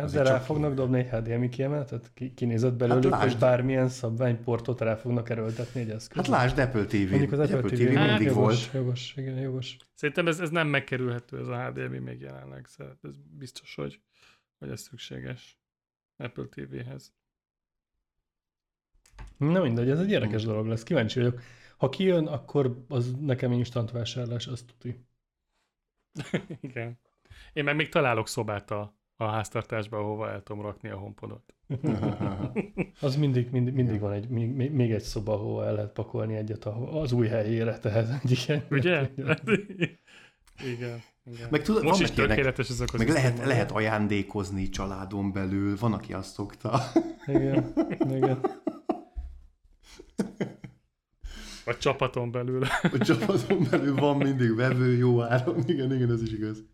Hát, de rá csak fognak így. dobni egy HDMI kiemenetet? Ki, kinézett belőlük, Hát hogy bármilyen szabványportot rá fognak erőltetni egy eszközre? hát lásd Apple TV, Mondjuk az Egy Apple, TV, Hát, mindig jogos, volt. Jogos, igen, jogos. Szerintem ez, ez nem megkerülhető, ez a HDMI még jelenleg. Szóval ez biztos, hogy, hogy ez szükséges Apple TV-hez. Na mindegy, ez egy érdekes Hm. dolog lesz. Kíváncsi vagyok. Ha kijön, akkor az nekem instant vásárlás, azt tuti. Igen. Én meg még találok szobát a, a háztartásba, ahova el tudom rakni a honpodot. Az mindig, mindig, mindig van egy, még, még egy szoba, ahol el lehet pakolni egyet a- az új helyére, tehát egy ilyen. Ugye? igen. igen. Meg tudod, Most van is tökéletes ez a Meg lehet, lehet ajándékozni családon belül, van, aki azt szokta. Igen, igen. Vagy csapaton belül. A csapaton belül van mindig vevő jó áron. Igen, igen, ez is igaz.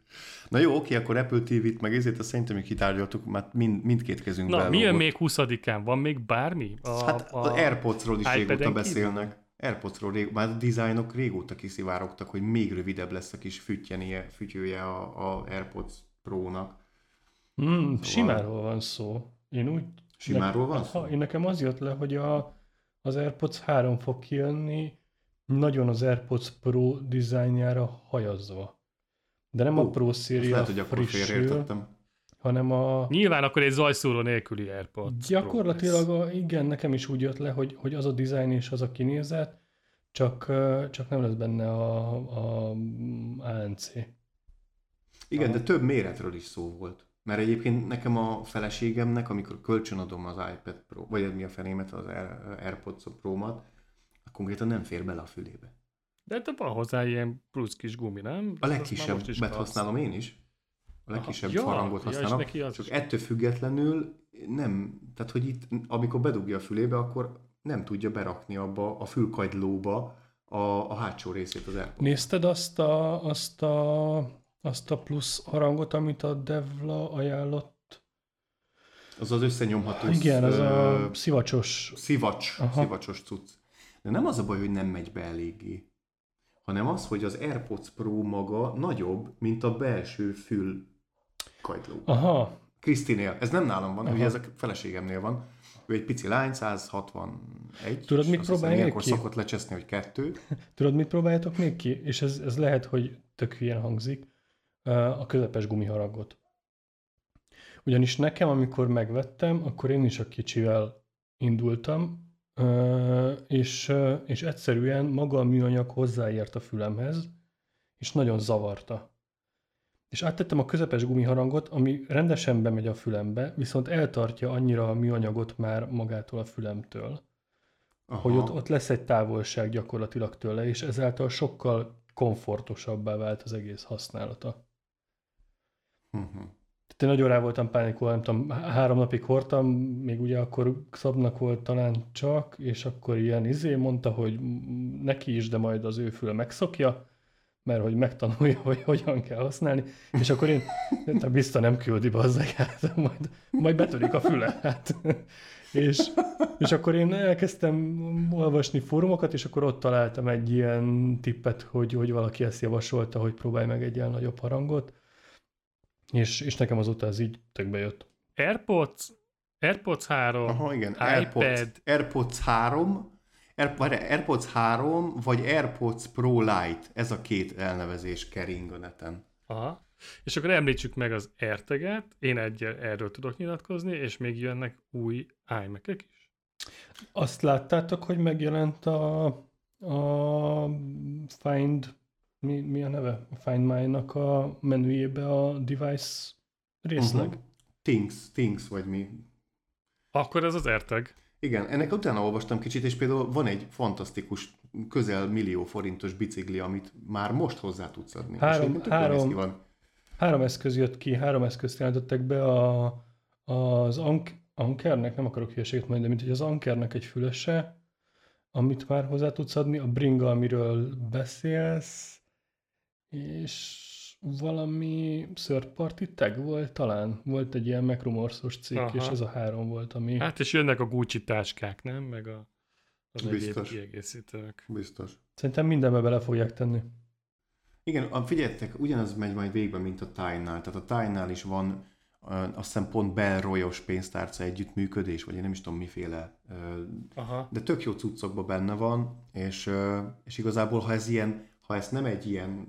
Na jó, oké, akkor Apple TV-t, meg ezért azt szerintem még kitárgyaltuk, mert mind, mindkét kezünkben Na, mi jön még 20-án? Van még bármi? A, Hát az Airpods-ról is régóta kívül? beszélnek. Airpods-ról rég, már a dizájnok régóta kiszivárogtak, hogy még rövidebb lesz a kis füttyenie, fütyője a, a Airpods Pro-nak. Mm, simáról van szó. Én úgy... Simáról van Aha, szó? Én nekem az jött le, hogy a, az AirPods 3 fog kijönni, nagyon az AirPods Pro dizájnjára hajazva. De nem Ó, a Pro széria lehet, hogy akkor frissül, hanem a... Nyilván akkor egy zajszóró nélküli AirPods Pro Gyakorlatilag lesz. a, igen, nekem is úgy jött le, hogy, hogy az a dizájn és az a kinézet, csak, csak nem lesz benne a, a ANC. Igen, Aha. de több méretről is szó volt. Mert egyébként nekem a feleségemnek, amikor kölcsönadom az iPad Pro, vagy mi a fenémet, az Air- AirPods Pro-mat, konkrétan nem fér bele a fülébe. De hát van hozzá ilyen plusz kis gumi, nem? A legkisebbet használom én is. A legkisebb ja, farangot ja, és használom. neki az csak is. ettől függetlenül nem, tehát hogy itt, amikor bedugja a fülébe, akkor nem tudja berakni abba a fülkagylóba a, a hátsó részét az AirPods. Nézted azt a, azt a, azt a plusz harangot, amit a Devla ajánlott? Az az összenyomható Igen, az a szivacsos. szivacs, Aha. szivacsos cucc. De nem az a baj, hogy nem megy be eléggé, hanem az, hogy az AirPods Pro maga nagyobb, mint a belső fül kagyló. Aha, Krisztinél, ez nem nálam van, Aha. ugye ez a feleségemnél van. Ő egy pici lány, 161. Tudod, mit azt hiszem, próbálj ilyenkor ki? szokott lecseszni, hogy kettő. tudod, mit próbáljátok még ki? És ez, ez lehet, hogy tök hülyen hangzik. A közepes gumiharangot. Ugyanis nekem, amikor megvettem, akkor én is a kicsivel indultam, és, és egyszerűen maga a műanyag hozzáért a fülemhez, és nagyon zavarta. És áttettem a közepes gumiharangot, ami rendesen bemegy a fülembe, viszont eltartja annyira a műanyagot már magától a fülemtől, Aha. hogy ott, ott lesz egy távolság gyakorlatilag tőle, és ezáltal sokkal komfortosabbá vált az egész használata. Mhm. Tehát én nagyon rá voltam pánikolva, nem tudom, há- három napig hordtam, még ugye akkor szabnak volt talán csak, és akkor ilyen izé mondta, hogy neki is, de majd az ő füle megszokja, mert hogy megtanulja, hogy hogyan kell használni, és akkor én, de biztos nem küldi bazzeg, hát majd, majd betörik a füle, hát. És, és akkor én elkezdtem olvasni fórumokat, és akkor ott találtam egy ilyen tippet, hogy, hogy valaki ezt javasolta, hogy próbálj meg egy ilyen nagyobb harangot, és, és nekem azóta ez így tökbe jött. AirPods, AirPods 3, Aha, igen. iPad. AirPods, AirPods 3, Air, AirPods 3, vagy AirPods Pro Lite. Ez a két elnevezés kering a neten. Aha. És akkor említsük meg az AirTag-et, én egy erről tudok nyilatkozni, és még jönnek új imac is. Azt láttátok, hogy megjelent a, a Find, mi, mi a neve? A Find My-nak a menüjébe a device részleg. Uh-huh. Things, Things, vagy mi. Akkor ez az AirTag. Igen, ennek utána olvastam kicsit, és például van egy fantasztikus, közel millió forintos bicikli, amit már most hozzá tudsz adni. Három- és három- ki van. Három eszköz jött ki, három eszközt jelentettek be a, az Ank, Ankernek, nem akarok hülyeséget mondani, de mint hogy az Ankernek egy fülese, amit már hozzá tudsz adni, a Bringa, amiről beszélsz, és valami third party tag volt talán. Volt egy ilyen MacRumorsos cikk, Aha. és ez a három volt, ami... Hát és jönnek a Gucci táskák, nem? Meg a, az egyéb Biztos. kiegészítők. Biztos. Szerintem mindenbe bele fogják tenni. Igen, figyeljetek, ugyanaz megy majd végbe, mint a Tine-nál. Tehát a Tine-nál is van azt hiszem pont belroyos pénztárca együttműködés, vagy én nem is tudom miféle, Aha. de tök jó cuccokban benne van, és, és igazából ha ez ilyen, ha ezt nem egy ilyen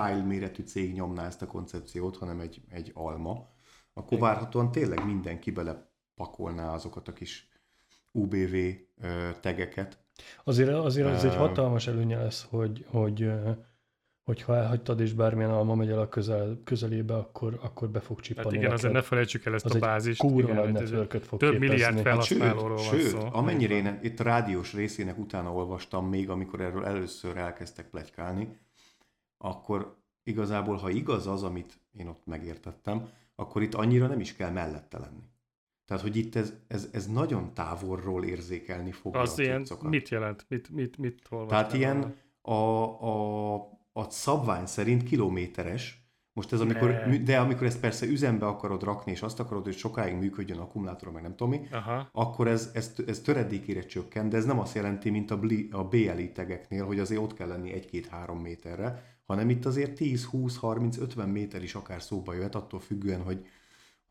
tile méretű cég nyomná ezt a koncepciót, hanem egy, egy alma, akkor várhatóan tényleg mindenki belepakolná azokat a kis UBV tegeket. Azért, azért az egy hatalmas előnye lesz, hogy, hogy hogyha elhagytad, és bármilyen alma megy el a közel, közelébe, akkor, akkor be fog Hát csippani igen, azért ne neked. felejtsük el ezt Az a egy bázist. kurva igen, nagy hogy ez networköt fog Több képezni. milliárd Hát sőt, felhasználóról van sőt szó. amennyire én itt a rádiós részének utána olvastam még, amikor erről először elkezdtek plegykálni, akkor igazából, ha igaz az, amit én ott megértettem, akkor itt annyira nem is kell mellette lenni. Tehát, hogy itt ez, ez, ez nagyon távolról érzékelni fogja Az a ilyen, cuccokat. mit jelent? Mit, mit, mit olvastál Tehát ilyen a, a, a szabvány szerint kilométeres, Most ez amikor, Ne. de amikor ezt persze üzembe akarod rakni, és azt akarod, hogy sokáig működjön akkumulátor, meg nem tudom mi, Aha. akkor ez, ez, ez töredékére csökken, de ez nem azt jelenti, mint a, bli, a BLI tegeknél, hogy azért ott kell lenni 1-2-3 méterre, hanem itt azért 10, 20, 30, 50 méter is akár szóba jöhet, attól függően, hogy,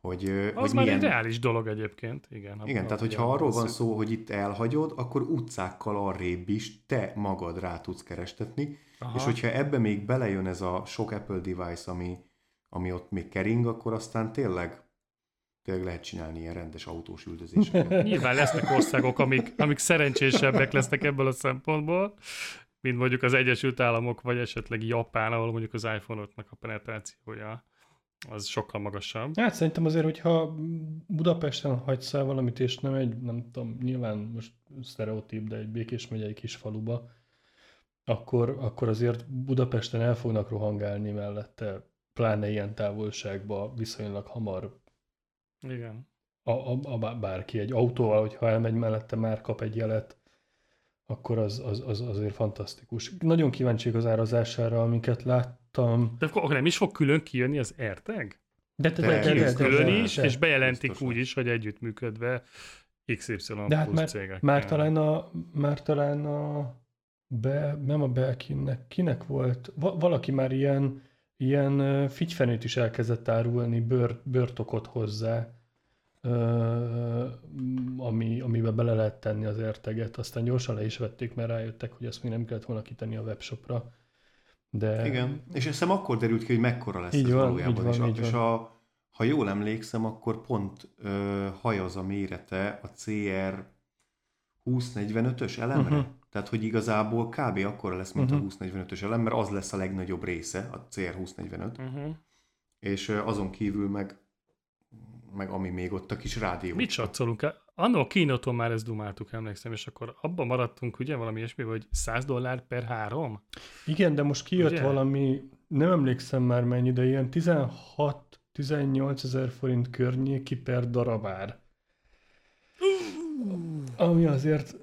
hogy, Az hogy már milyen... egy reális dolog egyébként, igen. Igen, tehát hogyha arról van szó, hogy itt elhagyod, akkor utcákkal arrébb is te magad rá tudsz kerestetni, Aha. és hogyha ebbe még belejön ez a sok Apple device, ami, ami ott még kering, akkor aztán tényleg, tényleg lehet csinálni ilyen rendes autós üldözéseket. Nyilván lesznek országok, amik, amik szerencsésebbek lesznek ebből a szempontból, mint mondjuk az Egyesült Államok, vagy esetleg Japán, ahol mondjuk az iPhone-oknak a penetrációja az sokkal magasabb. Hát szerintem azért, hogyha Budapesten hagysz el valamit, és nem egy, nem tudom, nyilván most sztereotíp, de egy Békés megyei kis faluba, akkor, akkor azért Budapesten el fognak rohangálni mellette, pláne ilyen távolságba viszonylag hamar Igen. a, a, a bá- bárki egy autóval, hogyha elmegy mellette, már kap egy jelet, akkor az, az, az azért fantasztikus. Nagyon kíváncsi az árazására, amiket láttam. De akkor nem is fog külön kijönni az AirTag? De, de, De, Kijön de, külön de, is, de. és bejelentik úgy is, hogy együttműködve XY De hát már, már talán a, már talán a be, nem a Belkinnek, kinek volt, va, valaki már ilyen, ilyen ö, figyfenét is elkezdett árulni, bőr, bőrtokot hozzá, ami, amibe bele lehet tenni az érteget, aztán gyorsan le is vették, mert rájöttek, hogy ezt még nem kellett volna kitenni a webshopra. De Igen, és hiszem akkor derült ki, hogy mekkora lesz Így ez van, valójában. így van, és így és van. a, ha jól emlékszem, akkor pont ö, hajaz a mérete a CR 2045-ös elemre. Mhm. Uh-huh. Tehát, hogy igazából kb. akkora lesz, mint uh-huh. Mhm. a 2045-ös elem, mert az lesz a legnagyobb része, a CR 2045, uh-huh. Uh-huh. és ö, azon kívül meg, meg ami még ott a kis rádió. Mit csatszolunk el? Annó a kínoton már ezt dumáltuk, emlékszem, és akkor abban maradtunk, ugye, valami ilyesmi, hogy 100 dollár per három? Igen, de most kijött Ugye? valami, nem emlékszem már mennyi, de ilyen 16-18 ezer forint környéki per darabár. Ami azért,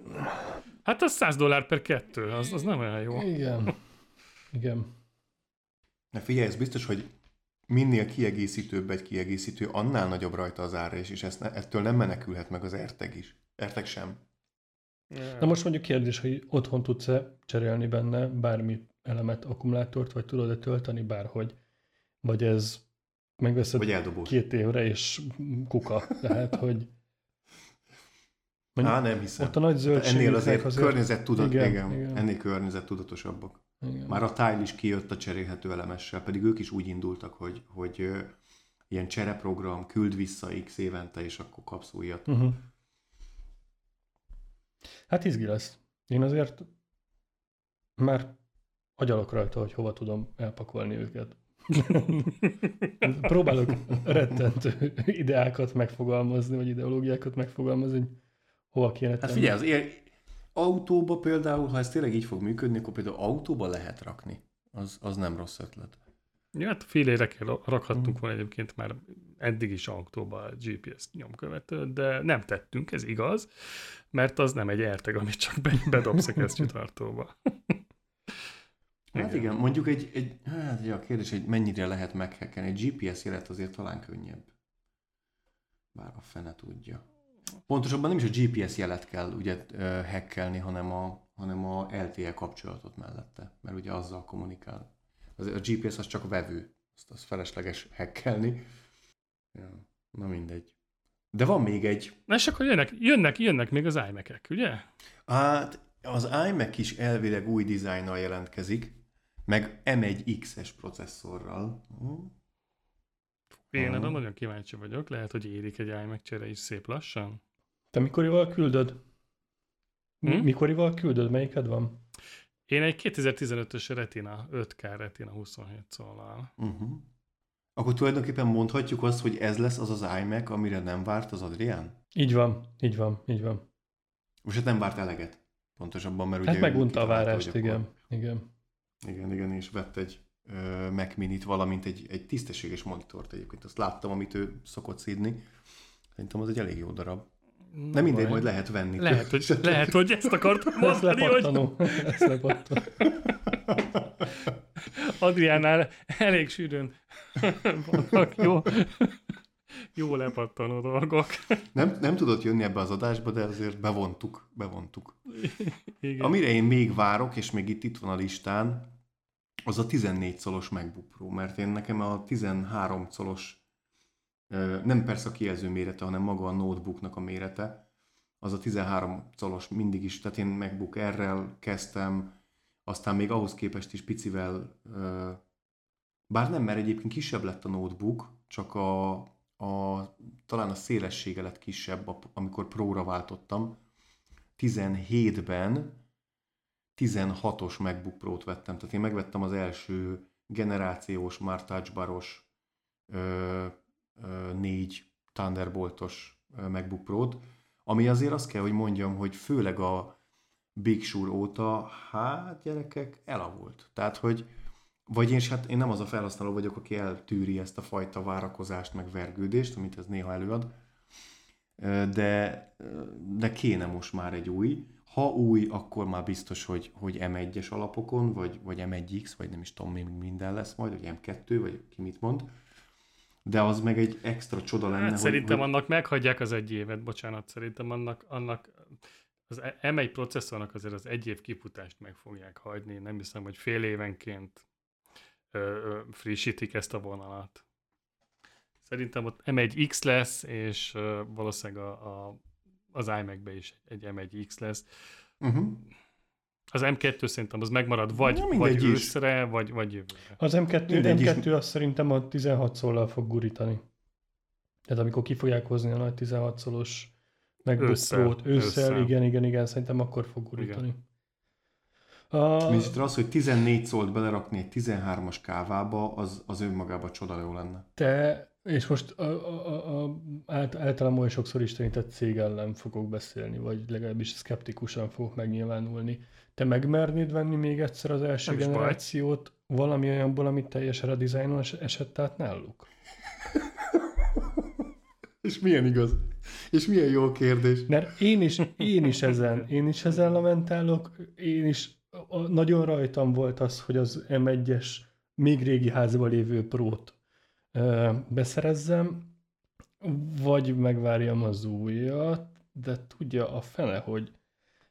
Hát az 100 dollár per kettő, az, az nem olyan jó. igen, igen. Na figyelj, ez biztos, hogy minél kiegészítőbb egy kiegészítő, annál nagyobb rajta az ára is, és ezt ne, ettől nem menekülhet meg az erteg is. Erteg sem. Na most mondjuk kérdés, hogy otthon tudsz-e cserélni benne bármi elemet, akkumulátort, vagy tudod-e tölteni bárhogy? Vagy ez megveszed Vagy eldobod. két évre, és kuka. Tehát, hogy Á, nem hiszem. ott a nagy zöldségek ennél azért, azért környezettudat, igen, igen, igen, ennél környezettudatosabbak. igen. Már a Tile is kijött a cserélhető elemessel, pedig ők is úgy indultak, hogy, hogy ilyen csereprogram, küld vissza x évente, és akkor kapsz újat. Uh-huh. Hát izgi lesz. Én azért már agyalok rajta, hogy hova tudom elpakolni őket. Próbálok rettentő ideákat megfogalmazni, vagy ideológiákat megfogalmazni, hogy hova kéne Hát tenni. figyelj, az ér... autóba például, ha ez tényleg így fog működni, akkor például autóba lehet rakni. Az, az nem rossz ötlet. Ja, hát félére kell rakhattunk volna egyébként már eddig is autóba a GPS nyomkövetőt, de nem tettünk, ez igaz, mert az nem egy erteg, amit csak be- bedobsz a kesztyűtartóba. Hát igen, mondjuk egy, egy hát ugye a kérdés, hogy mennyire lehet meghekkelni. Egy GPS jelet azért talán könnyebb. Bár a fene tudja. Pontosabban nem is a GPS jelet kell ugye hackelni, hanem a, hanem a LTE kapcsolatot mellette, mert ugye azzal kommunikál. Az, a GPS az csak vevő, azt az felesleges hackelni. Ja, na mindegy. De van még egy, Na és akkor jönnek, jönnek, jönnek még az iMac-ek, ugye? hát az iMac is elvileg új dizájnnal jelentkezik, meg M1X-es processzorral. Én Aha. erre nagyon kíváncsi vagyok, lehet, hogy érik egy iMac csere is szép lassan. Te mikorival küldöd? Hm? Hm? Mikorival küldöd? Melyiked van? Én egy 2015-ös Retina, 5K Retina 27 szólal. Uh-huh. Akkor tulajdonképpen mondhatjuk azt, hogy ez lesz az az iMac, amire nem várt az Adrián? Így van, így van, így van. Most hát nem várt eleget. Pontosabban, mert ugye... Hát megunta a várást, igen. igen. Igen, igen, és vett egy Mac Minit, valamint egy, egy tisztességes monitort egyébként. Azt láttam, amit ő szokott szídni. Szerintem az egy elég jó darab. Na, Nem mindegy, majd lehet venni. Lehet, hogy, lehet, hogy ezt akartam mondani, hogy lepattanó. Ez lepattanó. Adriánál elég sűrűn vannak jó, jó lepattanó dolgok. Nem, nem tudott jönni ebbe az adásba, de azért bevontuk, bevontuk. Igen. Amire én még várok, és még itt, itt van a listán, az a 14 szolos MacBook Pro, mert én nekem a 13 szolos, ö, nem persze a kijelző mérete, hanem maga a notebooknak a mérete, az a 13 szolos mindig is, tehát én MacBook R-rel kezdtem, aztán még ahhoz képest is picivel, bár nem, mert egyébként kisebb lett a notebook, csak a, a talán a szélessége lett kisebb, amikor Pro-ra váltottam. 17-ben 16-os MacBook Pro-t vettem, tehát én megvettem az első generációs, már touchbaros ö, négy Thunderboltos MacBook Pro-t, ami azért azt kell, hogy mondjam, hogy főleg a Big Sur óta, hát gyerekek, elavult. Tehát, hogy vagy én, hát én nem az a felhasználó vagyok, aki eltűri ezt a fajta várakozást, meg vergődést, amit ez néha előad, de, de kéne most már egy új. Ha új, akkor már biztos, hogy, hogy M1-es alapokon, vagy, vagy M1X, vagy nem is tudom, még minden lesz majd, vagy M2, vagy ki mit mond. De az meg egy extra csoda lenne, Hát hogy, szerintem hogy... annak meghagyják az egy évet, bocsánat, szerintem annak, annak az M1 processzornak azért az egy év kifutást meg fogják hagyni. Nem hiszem, hogy fél évenként ö, ö, frissítik ezt a vonalat. Szerintem ott M1X lesz, és ö, valószínűleg a, a, az iMac-be is egy M1X lesz. Uh-huh. Az M2 szerintem az megmarad vagy, Na, vagy is. őszre, vagy, vagy jövőre. Az M2, Mindegy is. M2 azt szerintem a 16 szollal fog gurítani. Tehát amikor ki fogják hozni a nagy 16 szolos MacBook Ősszel, Pro-t, ősszel, ősszel. igen, igen, igen, szerintem akkor fog gurítani. A, Miniszter az, hogy 14 szólt belerakni egy 13-as kávába, az, az önmagában csoda jó lenne. te, és most a, a, a, át, általában olyan sokszor istenített cég ellen fogok beszélni, vagy legalábbis szkeptikusan fogok megnyilvánulni. Te megmernéd venni még egyszer az első Nem generációt valami olyanból, amit teljesen a dizájnon es- esett át náluk? És milyen igaz? És milyen jó kérdés? Mert én is, én is ezen, én is ezen lamentálok, én is a, nagyon rajtam volt az, hogy az M1-es még régi házban lévő prót beszerezzem, vagy megvárjam az újat, de tudja a fene, hogy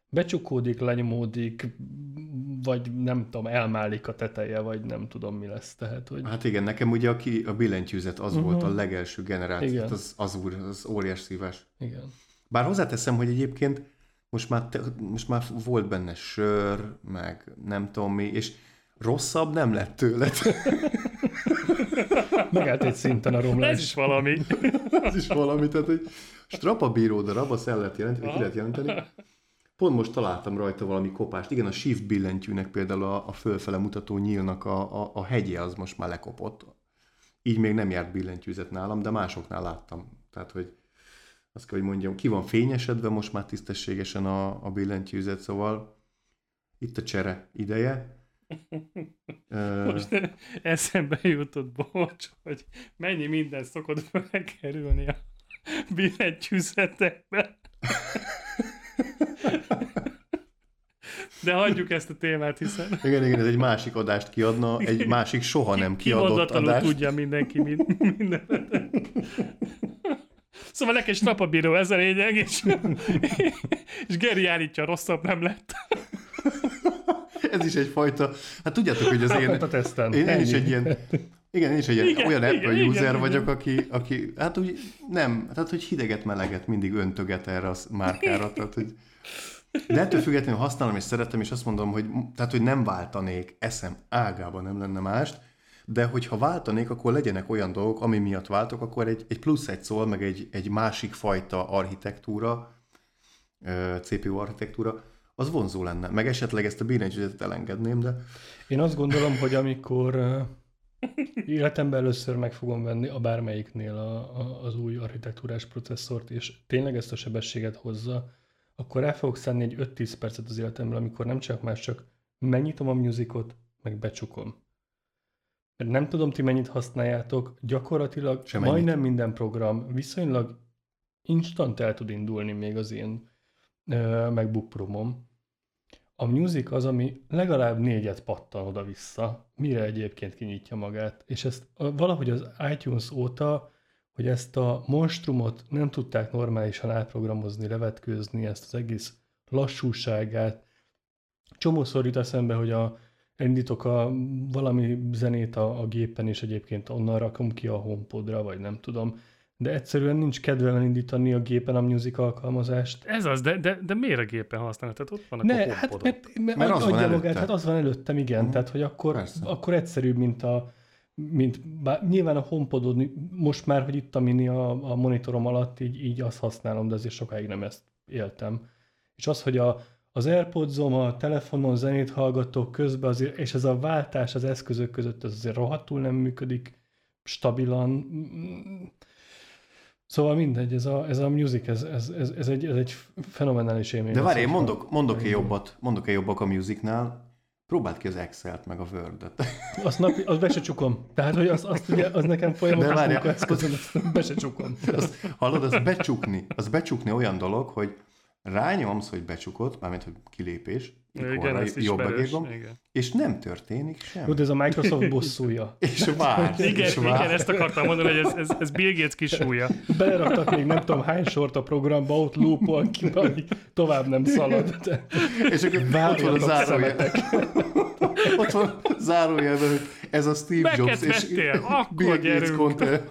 becsukódik, lenyomódik, vagy nem tudom, elmálik a teteje, vagy nem tudom mi lesz. Tehát, hogy Hát igen, nekem ugye a, ki, a billentyűzet az uh-huh. volt a Mhm. legelső generáció, Igen. tehát az, az, úr, az óriás szívás. igen. Bár hozzáteszem, hogy egyébként most már, te, most már volt benne sör, meg nem tudom mi, és rosszabb nem lett tőle. Megállt egy szinten a Ez romlás. is valami. az is valami, tehát hogy strapa bíró darab, azt el lehet jelenteni, ki lehet jelenteni. Pont most találtam rajta valami kopást. Igen, a shift billentyűnek például a, a fölfele mutató nyílnak a, a, a hegye az most már lekopott. Így még nem járt billentyűzet nálam, de másoknál láttam. Tehát, hogy azt kell, hogy mondjam, ki van fényesedve most már tisztességesen a, a billentyűzet, szóval itt a csere ideje. Most eszembe jutott, bocs, hogy mennyi minden szokott felkerülni a billentyűzetekbe. De hagyjuk ezt a témát, hiszen igen, igen, ez egy másik adást kiadna, egy másik soha nem kiadott kimondatlanul adást. tudja mindenki mind, mindenet. Szóval nekem strapabíró, ez a lényeg, és, és Geri állítja, rosszabb nem lett. Ez is egyfajta, hát tudjátok, hogy az én, én, én is egy ilyen, igen, én is egy ilyen, Igen, olyan igen, Apple igen, user igen. vagyok, aki, aki, hát úgy nem, tehát hogy hideget, meleget mindig öntöget erre a márkára, tehát hogy de ettől függetlenül használom és szeretem, és azt mondom, hogy, tehát, hogy nem váltanék, eszem ágában nem lenne mást, de hogyha váltanék, akkor legyenek olyan dolgok, ami miatt váltok, akkor egy, egy plusz egy szól, meg egy, egy másik fajta architektúra, CPU architektúra, az vonzó lenne. Meg esetleg ezt a billentyűzetet elengedném, de Én azt gondolom, hogy amikor életemben először meg fogom venni a bármelyiknél a, a, az új architektúrás processzort, és tényleg ezt a sebességet hozza, akkor el fogok szánni egy 5-10 percet az életemben, amikor nem csak más, csak megnyitom a musicot, meg becsukom. Mert nem tudom, ti mennyit használjátok, gyakorlatilag Semennyit. majdnem minden program viszonylag instant el tud indulni még az én uh, MacBook Pro-mom. A music az, ami legalább négyet pattan oda-vissza, mire egyébként kinyitja magát. És ezt valahogy az iTunes óta, hogy ezt a monstrumot nem tudták normálisan átprogramozni, levetkőzni, ezt az egész lassúságát. Csomószor jut eszembe, hogy a, indítok a, valami zenét a, a gépen, és egyébként onnan rakom ki a homepodra, vagy nem tudom de egyszerűen nincs kedve indítani a gépen a music alkalmazást. Ez az, de, de, de miért a gépen használod? Tehát ott vannak ne, a hát mert, mert, mert az van magát, hát az van előttem, igen, uh-huh. tehát hogy akkor, akkor egyszerűbb, mint a mint, bár, nyilván a homepodod most már, hogy itt a mini a, a monitorom alatt, így, így azt használom, de azért sokáig nem ezt éltem. És az, hogy a, az airpods a telefonon zenét hallgatok közben, azért, és ez a váltás az eszközök között, az azért rohadtul nem működik stabilan. Szóval mindegy, ez a, ez a music, ez, ez, ez, ez, egy, ez egy fenomenális élmény. De várj, én mondok, mondok-e jobbat, mondok-e jobbak a musicnál, Próbáld ki az Excel-t, meg a Word-et. Azt, napi, azt be se csukom. Tehát, hogy azt, azt ugye, az nekem folyamatos munkaeszközöm, azt be se csukom. Azt, hallod, az becsukni, az becsukni olyan dolog, hogy rányomsz, hogy becsukod, mármint, hogy kilépés, igen, jobb begégom, és nem történik sem. Jó, ez a Microsoft bosszúja. és vár. igen, és vár. igen, ezt akartam mondani, hogy ez, ez, ez Bill Gates kisúja. Beleraktak még nem tudom hány sort a programba, ott loopol ki, ami tovább nem szalad. De... és akkor ott van a zárójel. ott van zárójelben, hogy ez a Steve Jobs vettél, és Bill Gates.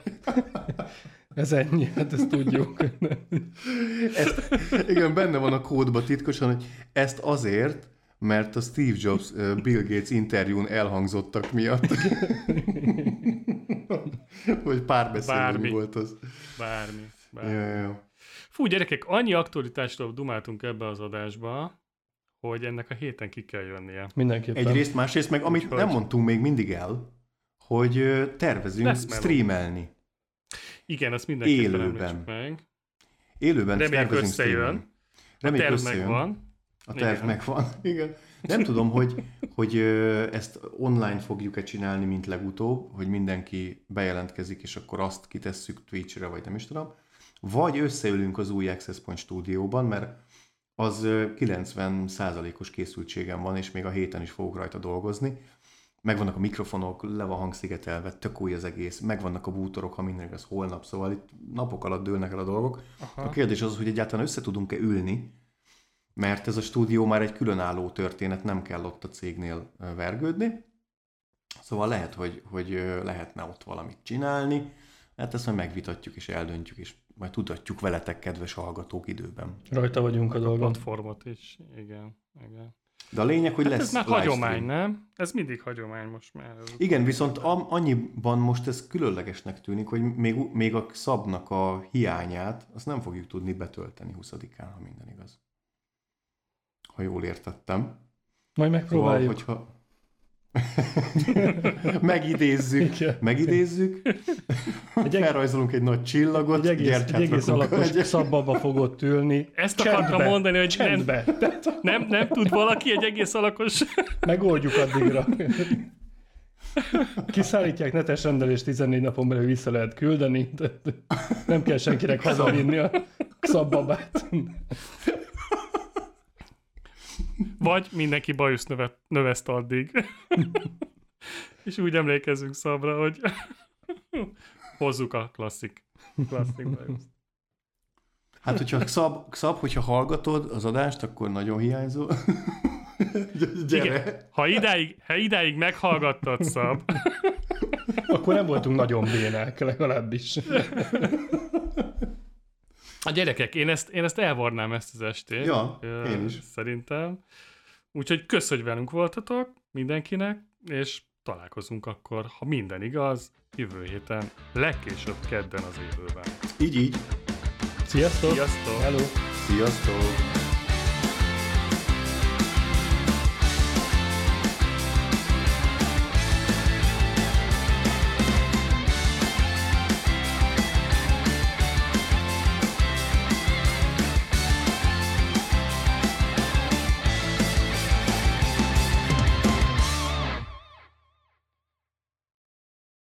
Ez ennyi, hát ezt tudjuk. ezt, igen, benne van a kódban titkosan, hogy ezt azért, mert a Steve Jobs Bill Gates interjún elhangzottak miatt. Vagy párbeszéd volt az. Bármi. bármi. Ja, ja. Fú, gyerekek, annyi aktualitásról dumáltunk ebbe az adásba, hogy ennek a héten ki kell jönnie. Mindenképpen. Egyrészt, másrészt meg, amit Úgy, nem mondtunk még mindig el, hogy tervezünk streamelni. Igen, azt mindenképpen Élőben. meg. Élőben Reméljük összejön. Reméljük a terv összejön. megvan. A terv Igen. megvan. Igen. Nem tudom, hogy, hogy ezt online fogjuk-e csinálni, mint legutóbb, hogy mindenki bejelentkezik, és akkor azt kitesszük Twitch-re, vagy nem is tudom. Vagy összeülünk az új Access Point stúdióban, mert az 90%-os készültségem van, és még a héten is fogok rajta dolgozni megvannak a mikrofonok, le van hangszigetelve, tök új az egész, megvannak a bútorok, ha minden az holnap, szóval itt napok alatt dőlnek el a dolgok. Aha. A kérdés az, hogy egyáltalán össze tudunk-e ülni, mert ez a stúdió már egy különálló történet, nem kell ott a cégnél vergődni. Szóval lehet, hogy, hogy lehetne ott valamit csinálni, hát ezt majd megvitatjuk és eldöntjük, és majd tudatjuk veletek, kedves hallgatók időben. Rajta vagyunk a dolgon. Platformot is, igen, igen. De a lényeg, hogy hát lesz ez már hagyomány, nem? Ez mindig hagyomány most már. Ez Igen, viszont annyiban most ez különlegesnek tűnik, hogy még, még a szabnak a hiányát, azt nem fogjuk tudni betölteni 20-án, ha minden igaz. Ha jól értettem. Majd megpróbáljuk. Szóval, hogyha megidézzük, megidézzük, egy eg- felrajzolunk egy nagy csillagot, egy egész, egy egész alakos egy... szabbaba fogott ülni. Ezt akartam mondani, hogy nem, nem, nem tud valaki egy egész alakos... Megoldjuk addigra. Kiszállítják netes rendelést 14 napon belül vissza lehet küldeni, nem kell senkinek hazavinni a szabbabát. Vagy mindenki bajusz növet, növeszt addig. És úgy emlékezünk szabra, hogy hozzuk a klasszik, klasszik bajuszt. Hát, hogyha Xab, Xab, hogyha hallgatod az adást, akkor nagyon hiányzó. Gyere. Igen. Ha idáig, ha idáig meghallgattad, Szab, akkor nem voltunk nagyon bénák, legalábbis. A gyerekek, én ezt, én ezt elvarnám ezt az estét. Ja, én is. Szerintem. Úgyhogy kösz, hogy velünk voltatok mindenkinek, és találkozunk akkor, ha minden igaz, jövő héten, legkésőbb kedden az évőben. Így, így. Sziasztok! Sziasztok! Hello! Sziasztok!